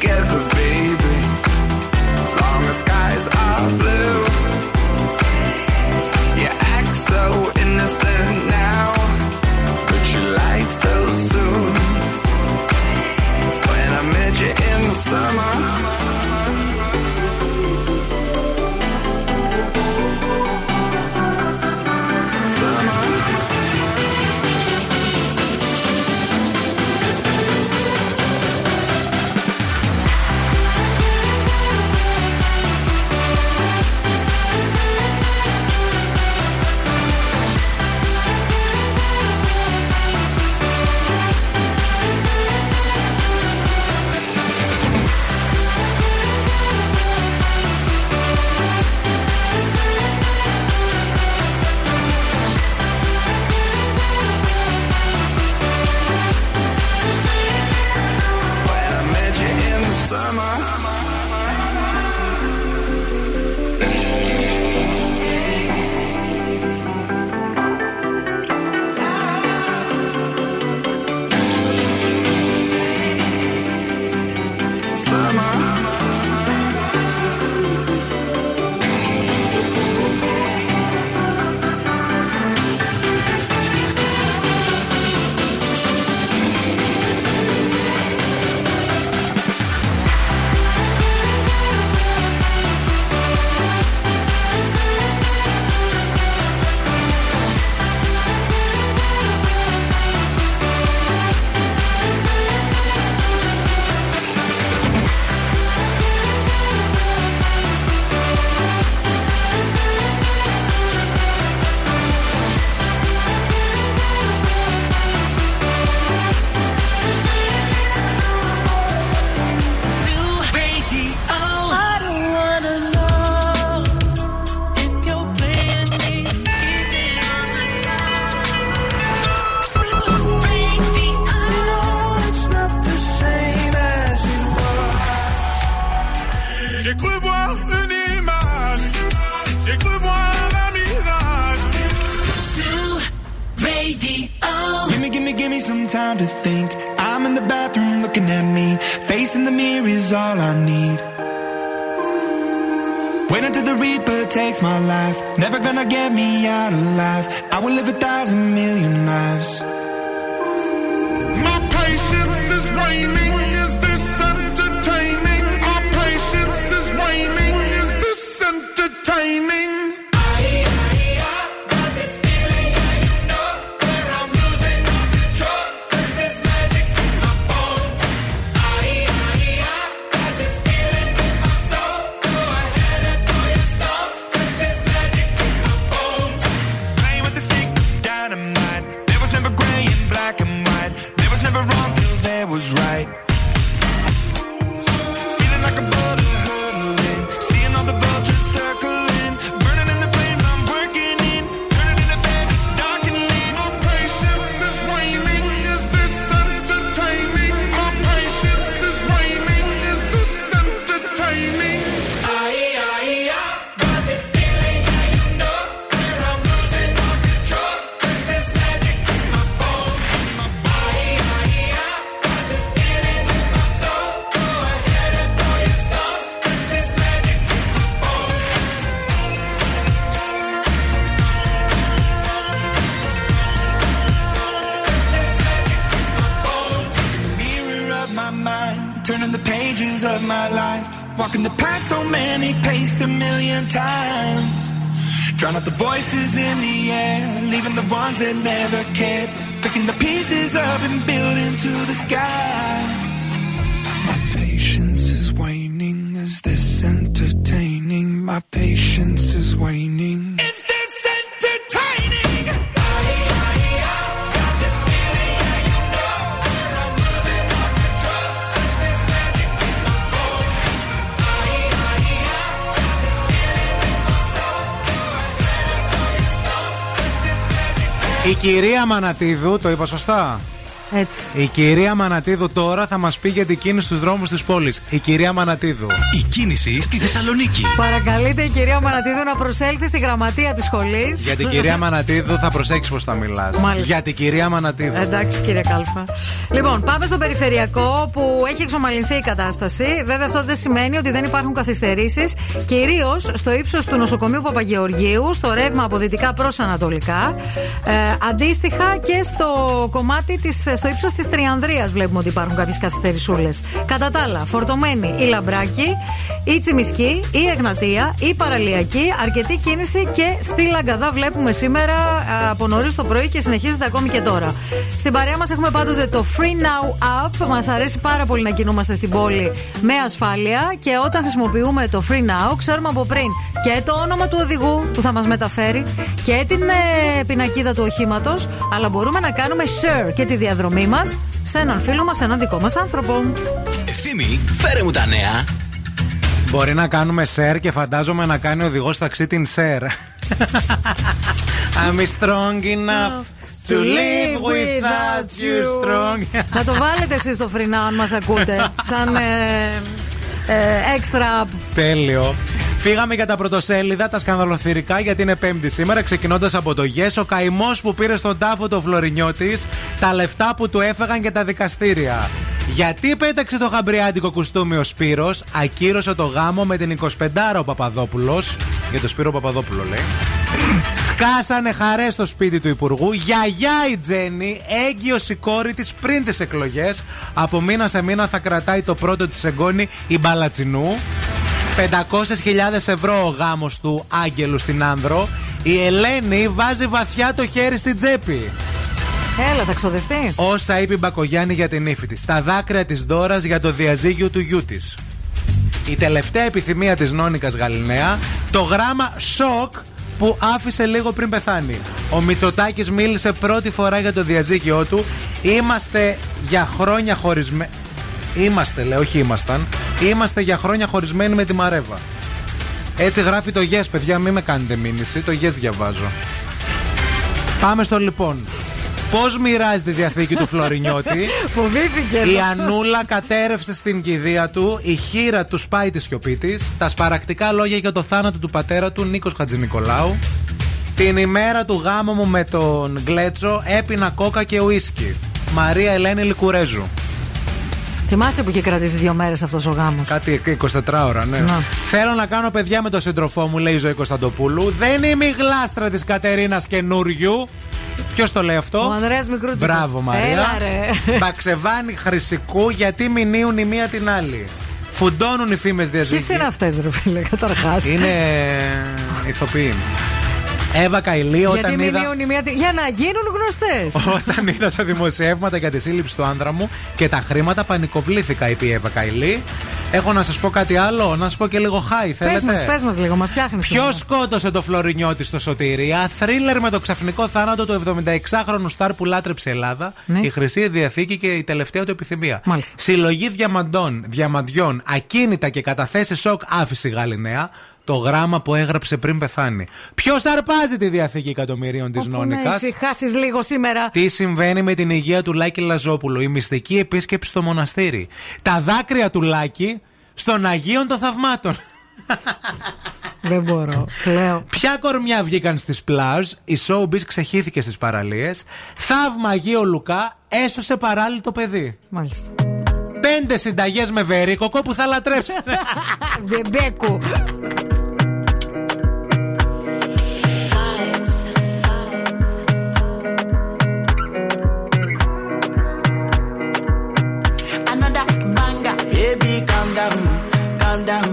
Together, Η κυρία Μανατίδου, το είπα σωστά; Έτσι. Η κυρία Μανατίδου τώρα θα μας πει για την κίνηση στους δρόμους της πόλης. Η κυρία Μανατίδου. Η κίνηση στη Θεσσαλονίκη. Παρακαλείται η κυρία Μανατίδου να προσέλθει στη γραμματεία της σχολής. Για την κυρία Μανατίδου θα προσέξεις πώς θα μιλάς. Μάλιστα. Για την κυρία Μανατίδου. Εντάξει, κύριε Κάλφα. Λοιπόν, πάμε στο περιφερειακό που έχει εξομαλυνθεί η κατάσταση. Βέβαια, αυτό δεν σημαίνει ότι δεν υπάρχουν καθυστερήσεις. Κυρίως στο ύψος του νοσοκομείου Παπαγεωργίου, στο ρεύμα από δυτικά προς ανατολικά. Ε, αντίστοιχα και στο κομμάτι της, στο ύψος της Τριανδρίας βλέπουμε ότι υπάρχουν κάποιες καθυστερησούλες. Κατά τα άλλα, φορτωμένη η Λαμπράκη, η Τσιμισκή, η Εγνατία, η Παραλιακή, αρκετή κίνηση και στη Λαγκαδά βλέπουμε σήμερα α, από νωρίς το πρωί και συνεχίζεται ακόμη και τώρα. Στην παρέα μας έχουμε πάντοτε το Free Now App. Μας αρέσει πάρα πολύ να κινούμαστε στην πόλη με ασφάλεια και όταν χρησιμοποιούμε το Free Now, ξέρουμε από πριν και το όνομα του οδηγού που θα μας μεταφέρει και την ε, πινακίδα του οχήματος, αλλά μπορούμε να κάνουμε share και τη διαδρομή μας σε έναν φίλο μας, σε έναν δικό μας άνθρωπο. Ευθύμη, φέρε μου τα νέα. Μπορεί να κάνουμε share και φαντάζομαι να κάνει ο οδηγός ταξί την share. I'm strong enough to live without you strong. Να το βάλετε εσείς στο Free Now αν μας ακούτε. Σαν ε, ε, extra Τέλειο. Φύγαμε για τα πρωτοσέλιδα, τα σκανδαλοθυρικά, γιατί είναι Πέμπτη σήμερα. Ξεκινώντας από το Yes, ο καημός που πήρε στον τάφο το Φλωρινιώτη, τα λεφτά που του έφεγαν και τα δικαστήρια. Γιατί πέταξε το γαμπριάντικο κουστούμι ο Σπύρος, ακύρωσε το γάμο με την 25 ο Παπαδόπουλος. Για το Σπύρο Παπαδόπουλο λέει. Σκάσανε χαρές στο σπίτι του Υπουργού. Γιαγιά η Τζέννη, έγκυος η κόρη της πριν τις εκλογές. Από μήνα σε μήνα θα κρατάει το πρώτο της εγγόνη η Μπαλατσινού. 500.000 ευρώ ο γάμος του Άγγελου στην Άνδρο. Η Ελένη βάζει βαθιά το χέρι στην τσέπη. Έλα, θα ξοδευτεί. Όσα είπε η Μπακογιάννη για την ύφη της. Τα δάκρυα της Δώρα για το διαζύγιο του γιού της. Η τελευταία επιθυμία της Νόνικας Γαλινέα. Το γράμμα σοκ που άφησε λίγο πριν πεθάνει. Ο Μητσοτάκης μίλησε πρώτη φορά για το διαζύγιο του. Είμαστε για χρόνια χωρισμένοι. Είμαστε, λέω, όχι ήμασταν. Είμαστε για χρόνια χωρισμένοι με τη Μαρέβα. Έτσι γράφει το Yes, παιδιά, μην με κάνετε μήνυση. Το Yes διαβάζω. Πάμε στο λοιπόν. Πώς μοιράζει τη διαθήκη του Φλωρινιώτη; Φοβήθηκε. Η Ανούλα κατέρευσε στην κηδεία του. Η χείρα του σπάει τη σιωπή της. Τα σπαρακτικά λόγια για το θάνατο του πατέρα του Νίκος Χατζηνικολάου. Την ημέρα του γάμου μου με τον Γκλέτσο έπινα κόκα και ουίσκι. Μαρία Ελένη Λικουρέζου. Θυμάσαι που είχε κρατήσει δύο μέρες αυτός ο γάμος; Κάτι 24 ώρα, ναι. Να. Θέλω να κάνω παιδιά με τον σύντροφό μου, λέει η Ζωή Κωνσταντοπούλου. Δεν είμαι η γλάστρα της Κατερίνας καινούριου. Ποιος το λέει αυτό, Ο Ανδρέας Μικρούτσικος. Μπράβο, Μαρία. Έλα, ρε. Μπαξεβάνη Χρυσικού, γιατί μηνύουν η μία την άλλη. Φουντώνουν οι φήμες διαζύγιου. Ποιε είναι αυτές, ρε φίλε, καταρχάς; Είναι ηθοποιοί. Εύα Καηλή, όταν Γιατί είδα. μηνύουν η μία. τη- Για να γίνουν γνωστές. Όταν είδα τα δημοσιεύματα για τη σύλληψη του άνδρα μου και τα χρήματα, πανικοβλήθηκα, είπε η Εύα Καηλή. Έχω να σας πω κάτι άλλο, να σας πω και λίγο χάι. Πες Θέλετε; μα, πες μας λίγο, μας φτιάχνεις. Ποιος σκότωσε το Φλωρινιώτη στο Σωτηρία, θρίλερ με το ξαφνικό θάνατο του 76χρονου στάρ που λάτρεψε η Ελλάδα, Ναι. η χρυσή διαθήκη και η τελευταία του επιθυμία. Μάλιστα. Συλλογή διαμαντών, διαμαντιών, ακίνητα και καταθέσεις σοκ άφησε η Γαλιναία. Το γράμμα που έγραψε πριν πεθάνει. Ποιος αρπάζει τη διαθήκη εκατομμυρίων της Να Νόνικας; ησυχάσει λίγο σήμερα. Τι συμβαίνει με την υγεία του Λάκη Λαζόπουλου, η μυστική επίσκεψη στο μοναστήρι. Τα δάκρυα του Λάκη στον Αγίων των Θαυμάτων. Δεν μπορώ. Κλαίω. Ποια κορμιά βγήκαν στις πλάζ, η Showbiz ξεχύθηκε στις παραλίες. Θαύμα Αγίο Λουκά έσωσε παράλληλο το παιδί. Μάλιστα. Πέντε συνταγές με βερίκοκο που θα λατρέψετε. Μπεμπέκου. another banger. Baby, calm down, calm down.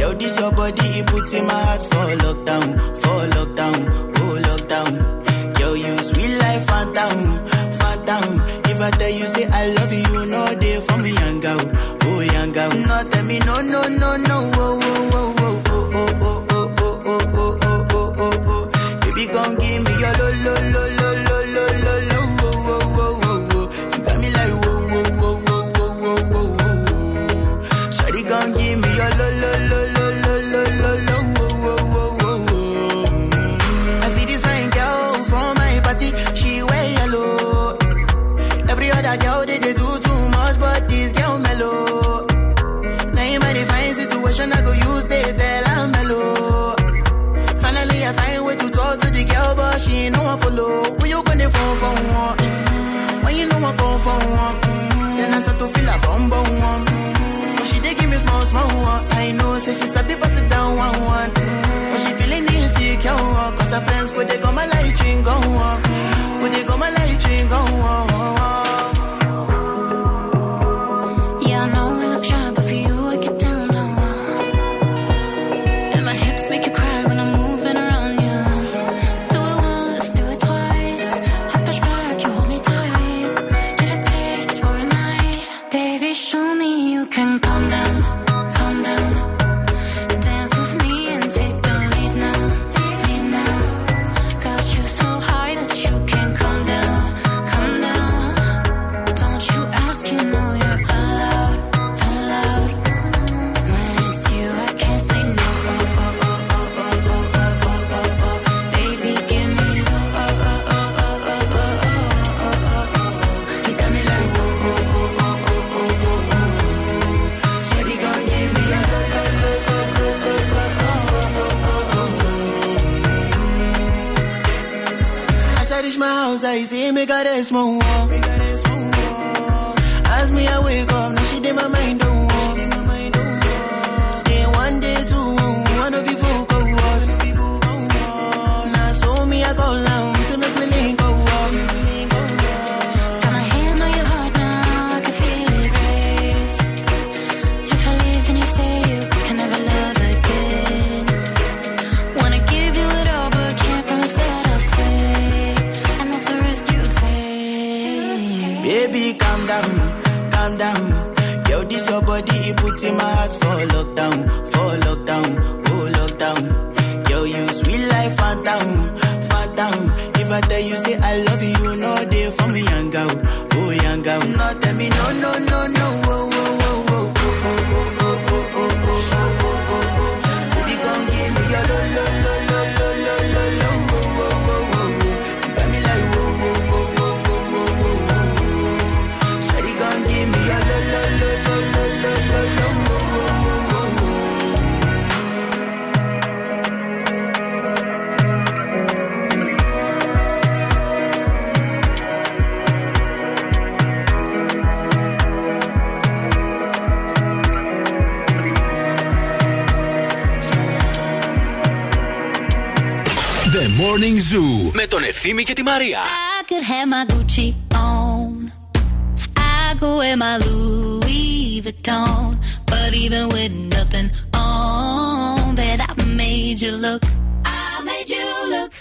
Yo, this your body, it puts in my heart for lockdown, for lockdown, oh lockdown. Yo, you sweet life, phantom, phantom. If I tell you girl. No, tell me no, no, no, no, Ευθύμη και τη Μαρία. I could have my Gucci on. I go wear my Louis Vuitton. But even with nothing on, bet I made you look. I made you look.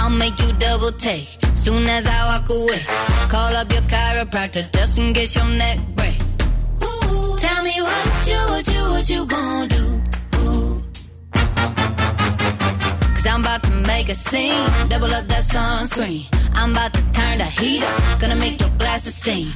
I'll make you double take soon as I walk away. Call up your chiropractor just in case your neck sunscreen. I'm about to turn the heat up, gonna make your glasses steam.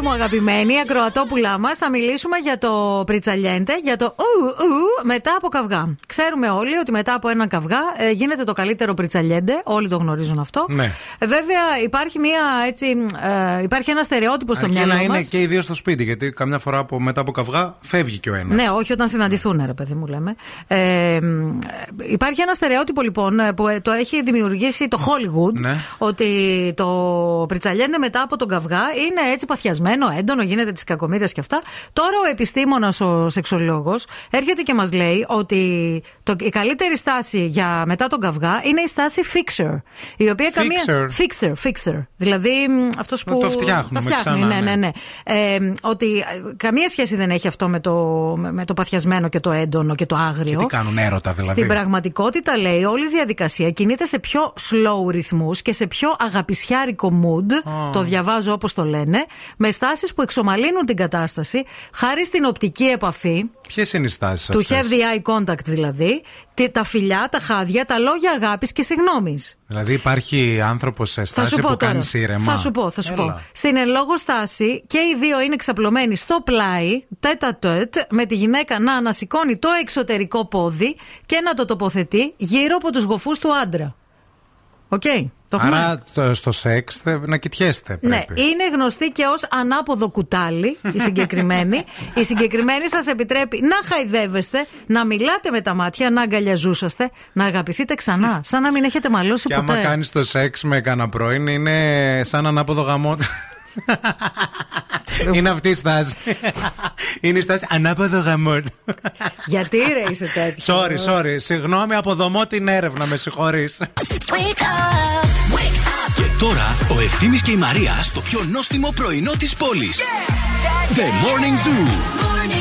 Μου καλέ, φίλοι μου αγαπημένοι, ακροατόπουλά μας, θα μιλήσουμε για το πριτσαλιέντε, για το ου, ου, μετά από καυγά. Ξέρουμε όλοι ότι μετά από έναν καυγά ε, γίνεται το καλύτερο πριτσαλιέντε. Όλοι το γνωρίζουν αυτό. Ναι. Ε, βέβαια, υπάρχει, μια, έτσι, ε, υπάρχει ένα στερεότυπο στο Αρκεί μυαλό να είναι μας. και οι δύο στο σπίτι, γιατί καμιά φορά από, μετά από καυγά φεύγει και ο ένας. Ναι, όχι όταν συναντηθούν, ρε παιδί μου, λέμε. Ε, μ, υπάρχει ένα στερεότυπο λοιπόν ε, που ε, το έχει δημιουργήσει το Hollywood. Ναι. Ότι το πριτσαλιέντε μετά από τον καυγά είναι έτσι παθιασμένο, έντονο, γίνεται τη κακομοίρια και αυτά. Τώρα ο επιστήμονας, ο σεξολόγο, έρχεται και μας λέει ότι το, η καλύτερη στάση για μετά τον καυγά είναι η στάση fixer. Η οποία καμία. Fixer. Fixer, fixer. Δηλαδή αυτός που. το φτιάχνουμε το φτιάχνει, ξανά, ναι, ναι. ναι, ναι. Ε, ότι ε, καμία σχέση δεν έχει αυτό με το, με με το παθιασμένο και το έντονο και το άγριο. Και τι κάνουν έρωτα δηλαδή. Στην πραγματικότητα, λέει, όλη η διαδικασία κινείται σε πιο slow ρυθμούς και σε πιο αγαπησιάρικο mood. Το διαβάζω όπως το λένε. Με στάσει που εξομαλύνουν την κατάσταση χάρη στην οπτική επαφή. Ποιες είναι οι στάσει Του have the eye contact δηλαδή, τι- τα φιλιά, τα χάδια, τα λόγια αγάπης και συγγνώμη. Δηλαδή υπάρχει άνθρωπος σε Θα στάση σου πω που τώρα. κάνει ήρεμα. Θα σου πω, θα σου Έλα. πω. Στην εν λόγω στάση και οι δύο είναι ξαπλωμένοι στο πλάι, τέτα τέτ, με τη γυναίκα να ανασηκώνει το εξωτερικό πόδι και να το τοποθετεί γύρω από τους γοφούς του άντρα. Οκ. Το έχουμε. Άρα το- στο σεξ θε- να κοιτιέστε Ναι, πρέπει. είναι γνωστή και ως ανάποδο κουτάλι η συγκεκριμένη. η συγκεκριμένη σας επιτρέπει να χαϊδεύεστε, να μιλάτε με τα μάτια, να αγκαλιαζούσαστε, να αγαπηθείτε ξανά, σαν να μην έχετε μαλώσει Και άμα ποτέ. κάνεις το σεξ με κανένα πρώην, είναι σαν ανάποδο γαμό. Είναι αυτή η στάση. είναι η στάση ανάποδο γαμό. Γιατί ρε είσαι τέτοιος; sorry, sorry. Συγγνώμη, αποδομώ την έρευνα, με συγχωρείς. Και τώρα ο Ευθύμης και η Μαρία στο πιο νόστιμο πρωινό της πόλης. The Morning Zoo.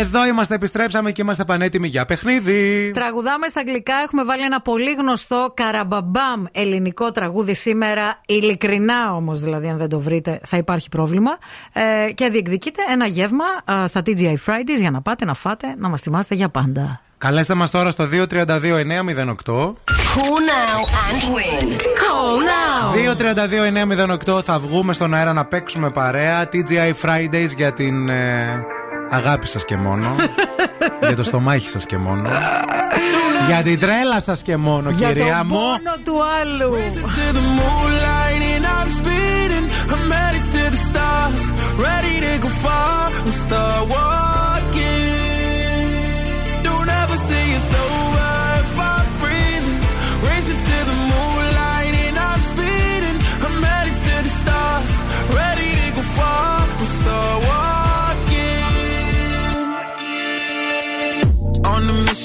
Εδώ είμαστε, επιστρέψαμε και είμαστε πανέτοιμοι για παιχνίδι. Τραγουδάμε στα αγγλικά. Έχουμε βάλει ένα πολύ γνωστό καραμπαμπάμ ελληνικό τραγούδι σήμερα. Ειλικρινά όμως, δηλαδή, αν δεν το βρείτε, θα υπάρχει πρόβλημα. Ε, και διεκδικείτε ένα γεύμα α, στα TGI Fridays για να πάτε να φάτε, να μας θυμάστε για πάντα. Καλέστε μας τώρα στο 232-908. Call now and win. Call now! 232-908 θα βγούμε στον αέρα να παίξουμε παρέα. TGI Fridays για την ε, αγάπη σας και μόνο. για το στομάχι σας και μόνο. για την τρέλα σας και μόνο, Για κυρία τον μου. πόνο του άλλου. to the moonlight and I'm speeding. I'm headed to the stars, ready to go far and start walking.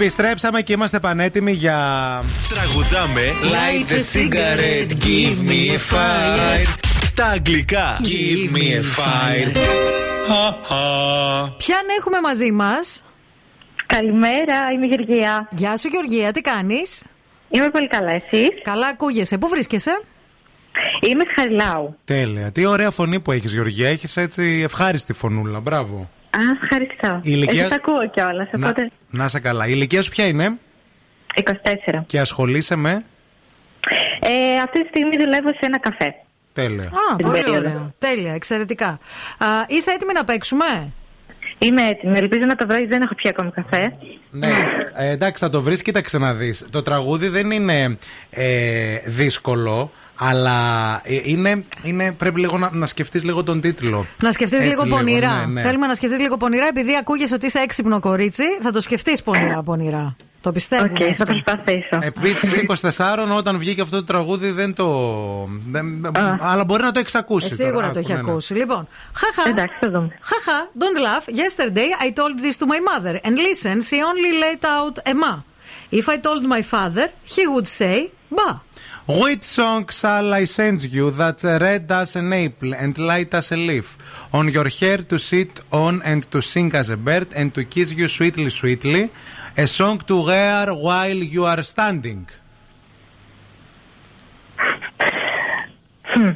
Επιστρέψαμε και είμαστε πανέτοιμοι για. Τραγουδάμε Light the cigarette, give me a fire. Στα αγγλικά, give me a fire. Ποιαν έχουμε μαζί μας; Καλημέρα, είμαι η Γεωργία. Γεια σου, Γεωργία, τι κάνεις; Είμαι πολύ καλά, εσύ. Καλά, ακούγεσαι. Πού βρίσκεσαι, Είμαι στη Χαριλάου. Τέλεια. Τι ωραία φωνή που έχεις, Γεωργία. Έχεις έτσι ευχάριστη φωνούλα. Μπράβο. Α, ευχαριστώ. Η ηλικία- Εσύ τα ακούω κιόλας, Να, οπότε. να είσαι καλά. Η ηλικία σου ποια είναι; 24. και ασχολείσαι με; Ε, αυτή τη στιγμή δουλεύω σε ένα καφέ. Τέλεια. Α, Την πολύ περίοδο. ωραία. Τέλεια, εξαιρετικά. Α, είσαι έτοιμη να παίξουμε; Είμαι έτοιμη. Ελπίζω να το βρεις. Δεν έχω πιει ακόμη καφέ. Ναι, ε, εντάξει, θα το βρεις. Κοίταξε να δεις. Το τραγούδι δεν είναι ε, δύσκολο, αλλά ε, είναι, είναι, πρέπει λίγο να, να σκεφτείς λίγο τον τίτλο. Να σκεφτείς Έτσι λίγο πονηρά. ναι, ναι. Θέλουμε να σκεφτείς λίγο πονηρά, επειδή ακούγεσαι ότι είσαι έξυπνο κορίτσι, θα το σκεφτείς πονηρά, πονηρά. Το πιστεύω. Οκ, θα προσπαθήσω. Επίσης, 24 όταν βγήκε αυτό το τραγούδι δεν το. Δεν, αλλά μπορεί να το έχει ακούσει. Ε, σίγουρα τώρα. το έχει Άκου, ναι, ναι. ακούσει. Λοιπόν, χαχα. Εντάξει, θα δούμε. Haha, don't laugh. Yesterday I told this to my mother. And listen, she only let out a ma. If I told my father, he would say, ba. Which song shall I send you that red as an apple and light as a leaf? On your hair to sit on and to sing as a bird and to kiss you sweetly, sweetly. A song to wear while you are standing.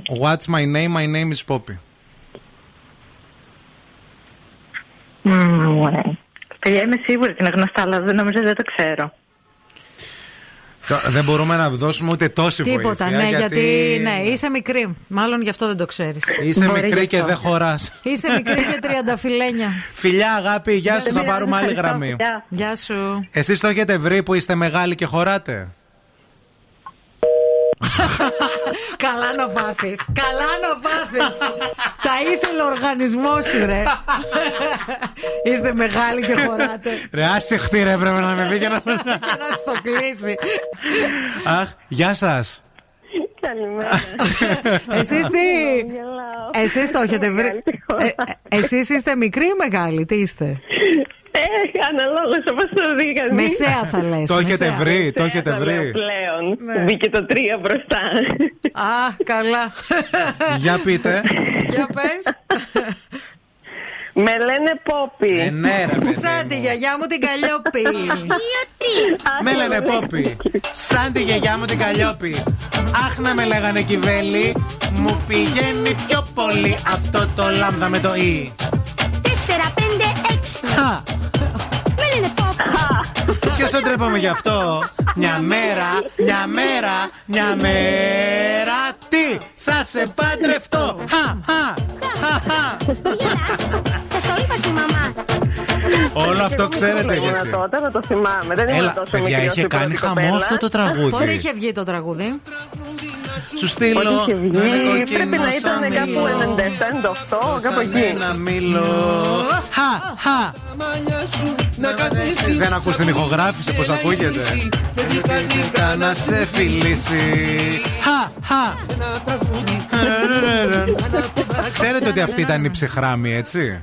What's my name? My name is Poppy. Μμμ, ωραία. Παιδιά, είμαι σίγουρη ότι είναι γνωστά, αλλά δεν νομίζω ότι δεν το ξέρω. Το- Δεν μπορούμε να δώσουμε ούτε τόση Τίποτα, βοήθεια. ναι, γιατί... ναι, είσαι μικρή. Μάλλον γι' αυτό δεν το ξέρεις. Είσαι μικρή και δεν χωράς. Είσαι μικρή και τριανταφυλένια. Φιλιά, αγάπη, γεια σου, θα πάρουμε άλλη γραμμή. Γεια σου. Εσείς το έχετε βρει που είστε μεγάλοι και χωράτε; Καλά να πάθεις. Καλά να πάθεις. Τα ήθελε ο οργανισμός σου, ρε. Είστε μεγάλοι και χωράτε. Ρε, άσε χτύρε, έπρεπε να με πει και να... και να στο κλείσει. Αχ, γεια σας. Καλημέρα. Εσείς τι. Εσείς το έχετε βρει. Ε, ε, Εσείς είστε μικροί ή μεγάλοι, τι είστε; Ε, αναλόγως όπως το δει κανείς. Μεσαία θα λες. Το έχετε μεσαία. βρει, το έχετε Θα λέω βρει. πλέον. Ναι. Μπήκε το τρία μπροστά. Α, καλά. Για πείτε. Για πες. Με λένε Πόπι. Ε, ναι, ρε, παιδί Σαν τη γιαγιά μου την Καλλιόπη. Με λένε Πόπι. Σαν τη γιαγιά μου την Καλλιόπη. Αχ, να με λέγανε κυβέλη. Μου πηγαίνει πιο πολύ αυτό το λάμδα με το ι. 4, 5, 6. Χα. Με λένε pop. Ποιος δεν τρέπαμε γι' αυτό. Μια μέρα, μια μέρα, μια μέρα. Τι θα σε παντρευτώ. Χα, χα, χα, χα. Θα στο είπα στη μαμά. Όλο αυτό ξέρετε Ήμουν γιατί. τότε να το θυμάμαι. Δεν ήμουν Έλα, τόσο παιδιά, μικρή ως είχε η πρώτη κάνει χαμό κοπέλα. αυτό το τραγούδι. Πότε είχε βγει το τραγούδι; Σου στείλω Πότε είχε βγει, ένα κοκκίνο πρέπει να ήταν σαν κάπου μήλο. 97-98, κάπου Σαν εκεί. ένα μήλο. Χα, χα. Δεν ακούς την ηχογράφηση πως ακούγεται; Τελικά να σε φιλήσει. Χα, χα. Ξέρετε ότι αυτή ήταν η ψυχράμη, έτσι;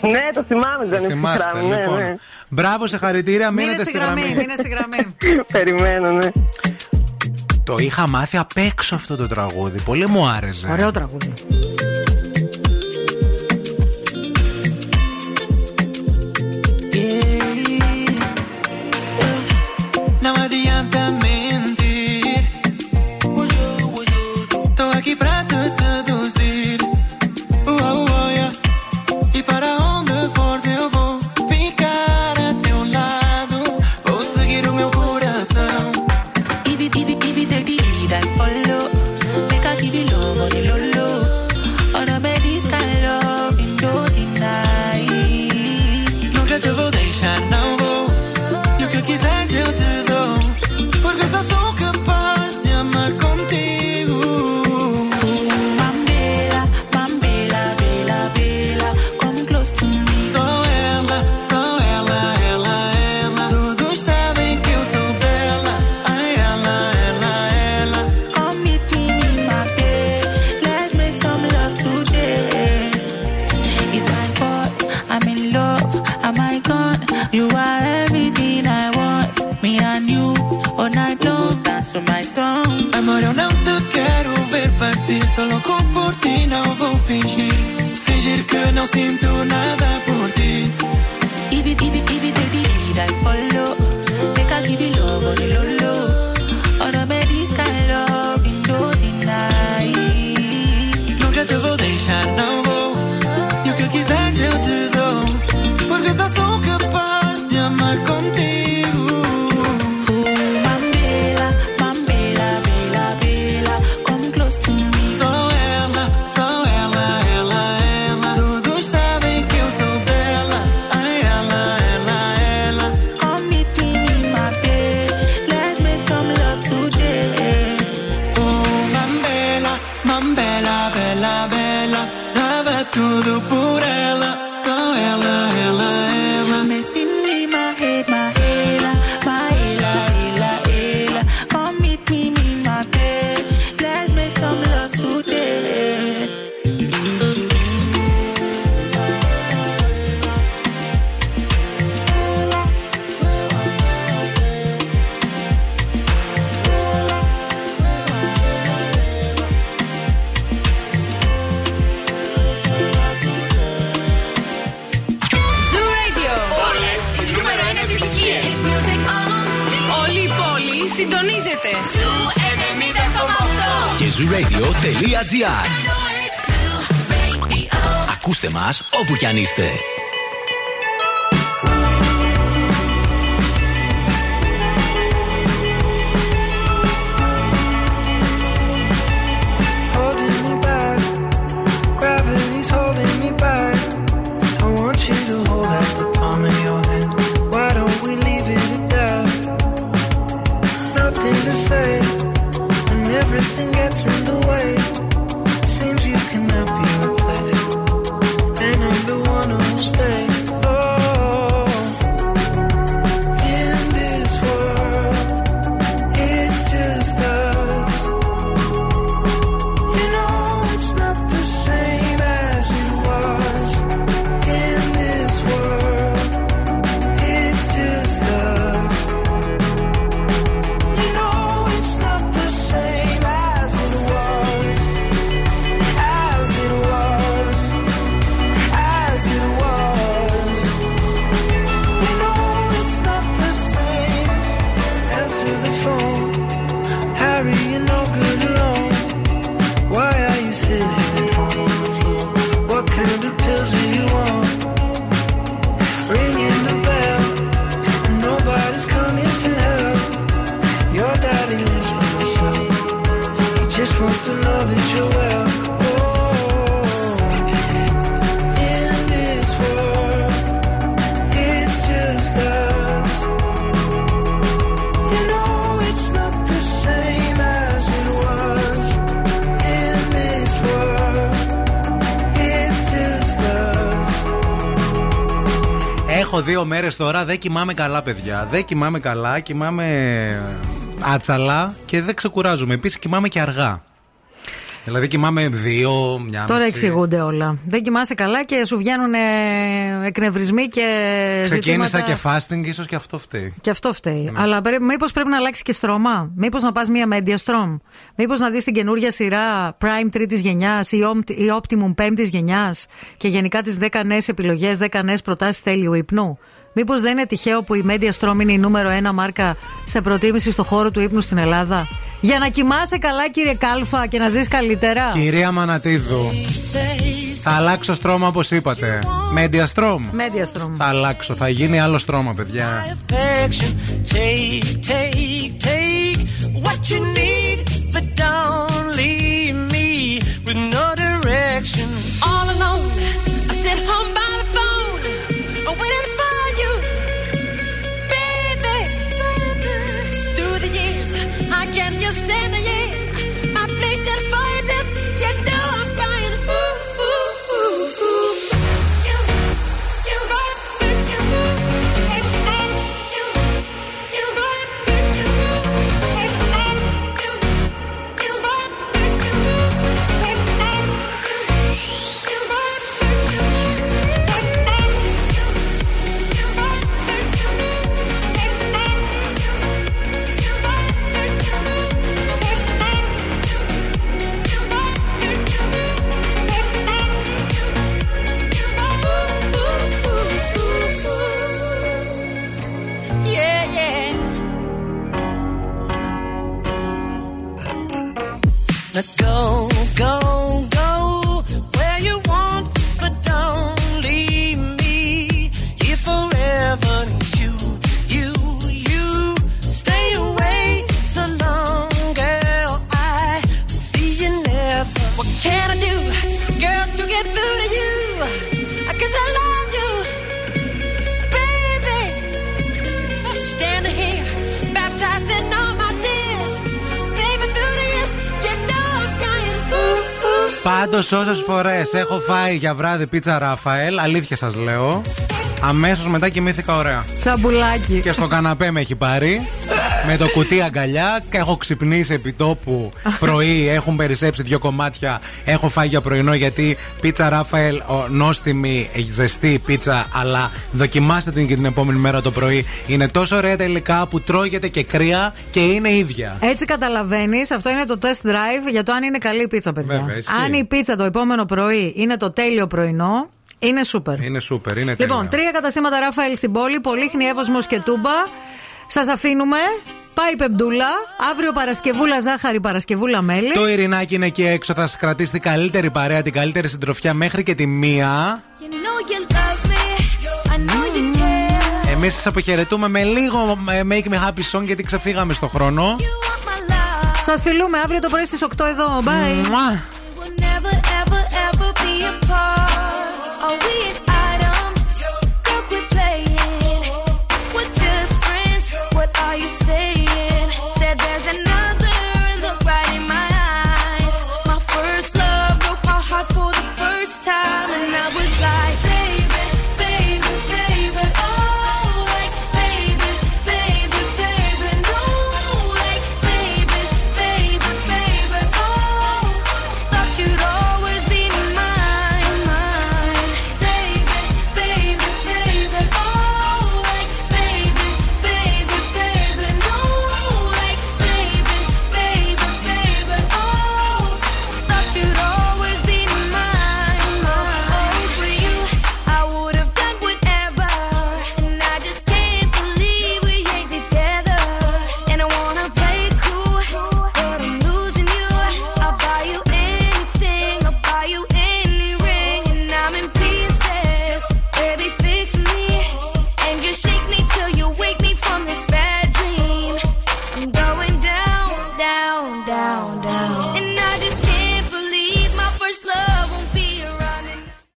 Ναι, το θυμάμαι, δεν είναι Θυμάστε, ψυχρά, ναι, λοιπόν. ναι. Μπράβο, σε χαρητήρια, Μείνε μείνετε στη στη γραμμή, γραμμή. μείνε στη γραμμή. Περιμένω, ναι. Το είχα μάθει απ' έξω αυτό το τραγούδι. Πολύ μου άρεσε. Ωραίο τραγούδι. Não adianta mentir. Tô aqui pra όπου κι αν είστε. μέρες τώρα δεν κοιμάμαι καλά, παιδιά. Δεν κοιμάμαι καλά, κοιμάμαι ε, άτσαλα και δεν ξεκουράζομαι. Επίσης κοιμάμαι και αργά. Δηλαδή κοιμάμαι δύο, μια Τώρα εξηγούνται όλα. Δεν κοιμάσαι καλά και σου βγαίνουν ε, εκνευρισμοί και. Ξεκίνησα ζητήματα... και fasting, ίσως και αυτό φταίει. Και αυτό φταίει. Ναι. Αλλά μήπως πρέπει να αλλάξει και στρώμα. Μήπως να πας μία media στρώμ, Μήπως να δεις την καινούργια σειρά Prime τρίτης γενιάς ή, ή Optimum πέμπτης γενιάς. Και γενικά τις 10 νέες επιλογές, 10 νέες προτάσεις τέλειου ύπνου. Μήπως δεν είναι τυχαίο που η Media Στρώμ είναι η νούμερο ένα μάρκα σε προτίμηση στο χώρο του ύπνου στην Ελλάδα; Για να κοιμάσαι καλά, κύριε Κάλφα, και να ζεις καλύτερα. Κυρία Μανατίδου, θα αλλάξω στρώμα όπως είπατε. Media Στρώμ. Μέντια Θα αλλάξω, θα γίνει άλλο στρώμα, παιδιά. you're standing let go. Πάντως, όσες φορές έχω φάει για βράδυ πίτσα Ράφαελ, αλήθεια σας λέω, αμέσως μετά κοιμήθηκα ωραία. Σαν πουλάκι. Και στο καναπέ με έχει πάρει. Με το κουτί αγκαλιά και έχω ξυπνήσει επί τόπου πρωί. Έχουν περισσέψει δύο κομμάτια. Έχω φάει για πρωινό γιατί πίτσα Ράφαελ, ο, νόστιμη, ζεστή πίτσα, αλλά δοκιμάστε την και την επόμενη μέρα το πρωί. Είναι τόσο ωραία τελικά που τρώγεται και κρύα και είναι ίδια. Έτσι καταλαβαίνεις, αυτό είναι το test drive για το αν είναι καλή η πίτσα, παιδιά. Βέβαια, ισχύει. αν η πίτσα το επόμενο πρωί είναι το τέλειο πρωινό, είναι σούπερ. Είναι σούπερ, είναι Λοιπόν, τέλεια. τρία καταστήματα Ράφαελ στην πόλη, Πολύχνη, Εύωσμος και Τούμπα. Σας αφήνουμε. Πάει η πεμπτούλα. Αύριο Παρασκευούλα ζάχαρη, Παρασκευούλα μέλι. Το Ειρηνάκι είναι εκεί έξω, θα σας κρατήσει την καλύτερη παρέα, την καλύτερη συντροφιά μέχρι και τη μία. You know you love me. I know you care. Εμείς σας αποχαιρετούμε με λίγο ε, Make Me Happy Song γιατί ξεφύγαμε στο χρόνο. Σας φιλούμε αύριο το πρωί στις 8 εδώ. Bye. Μουα.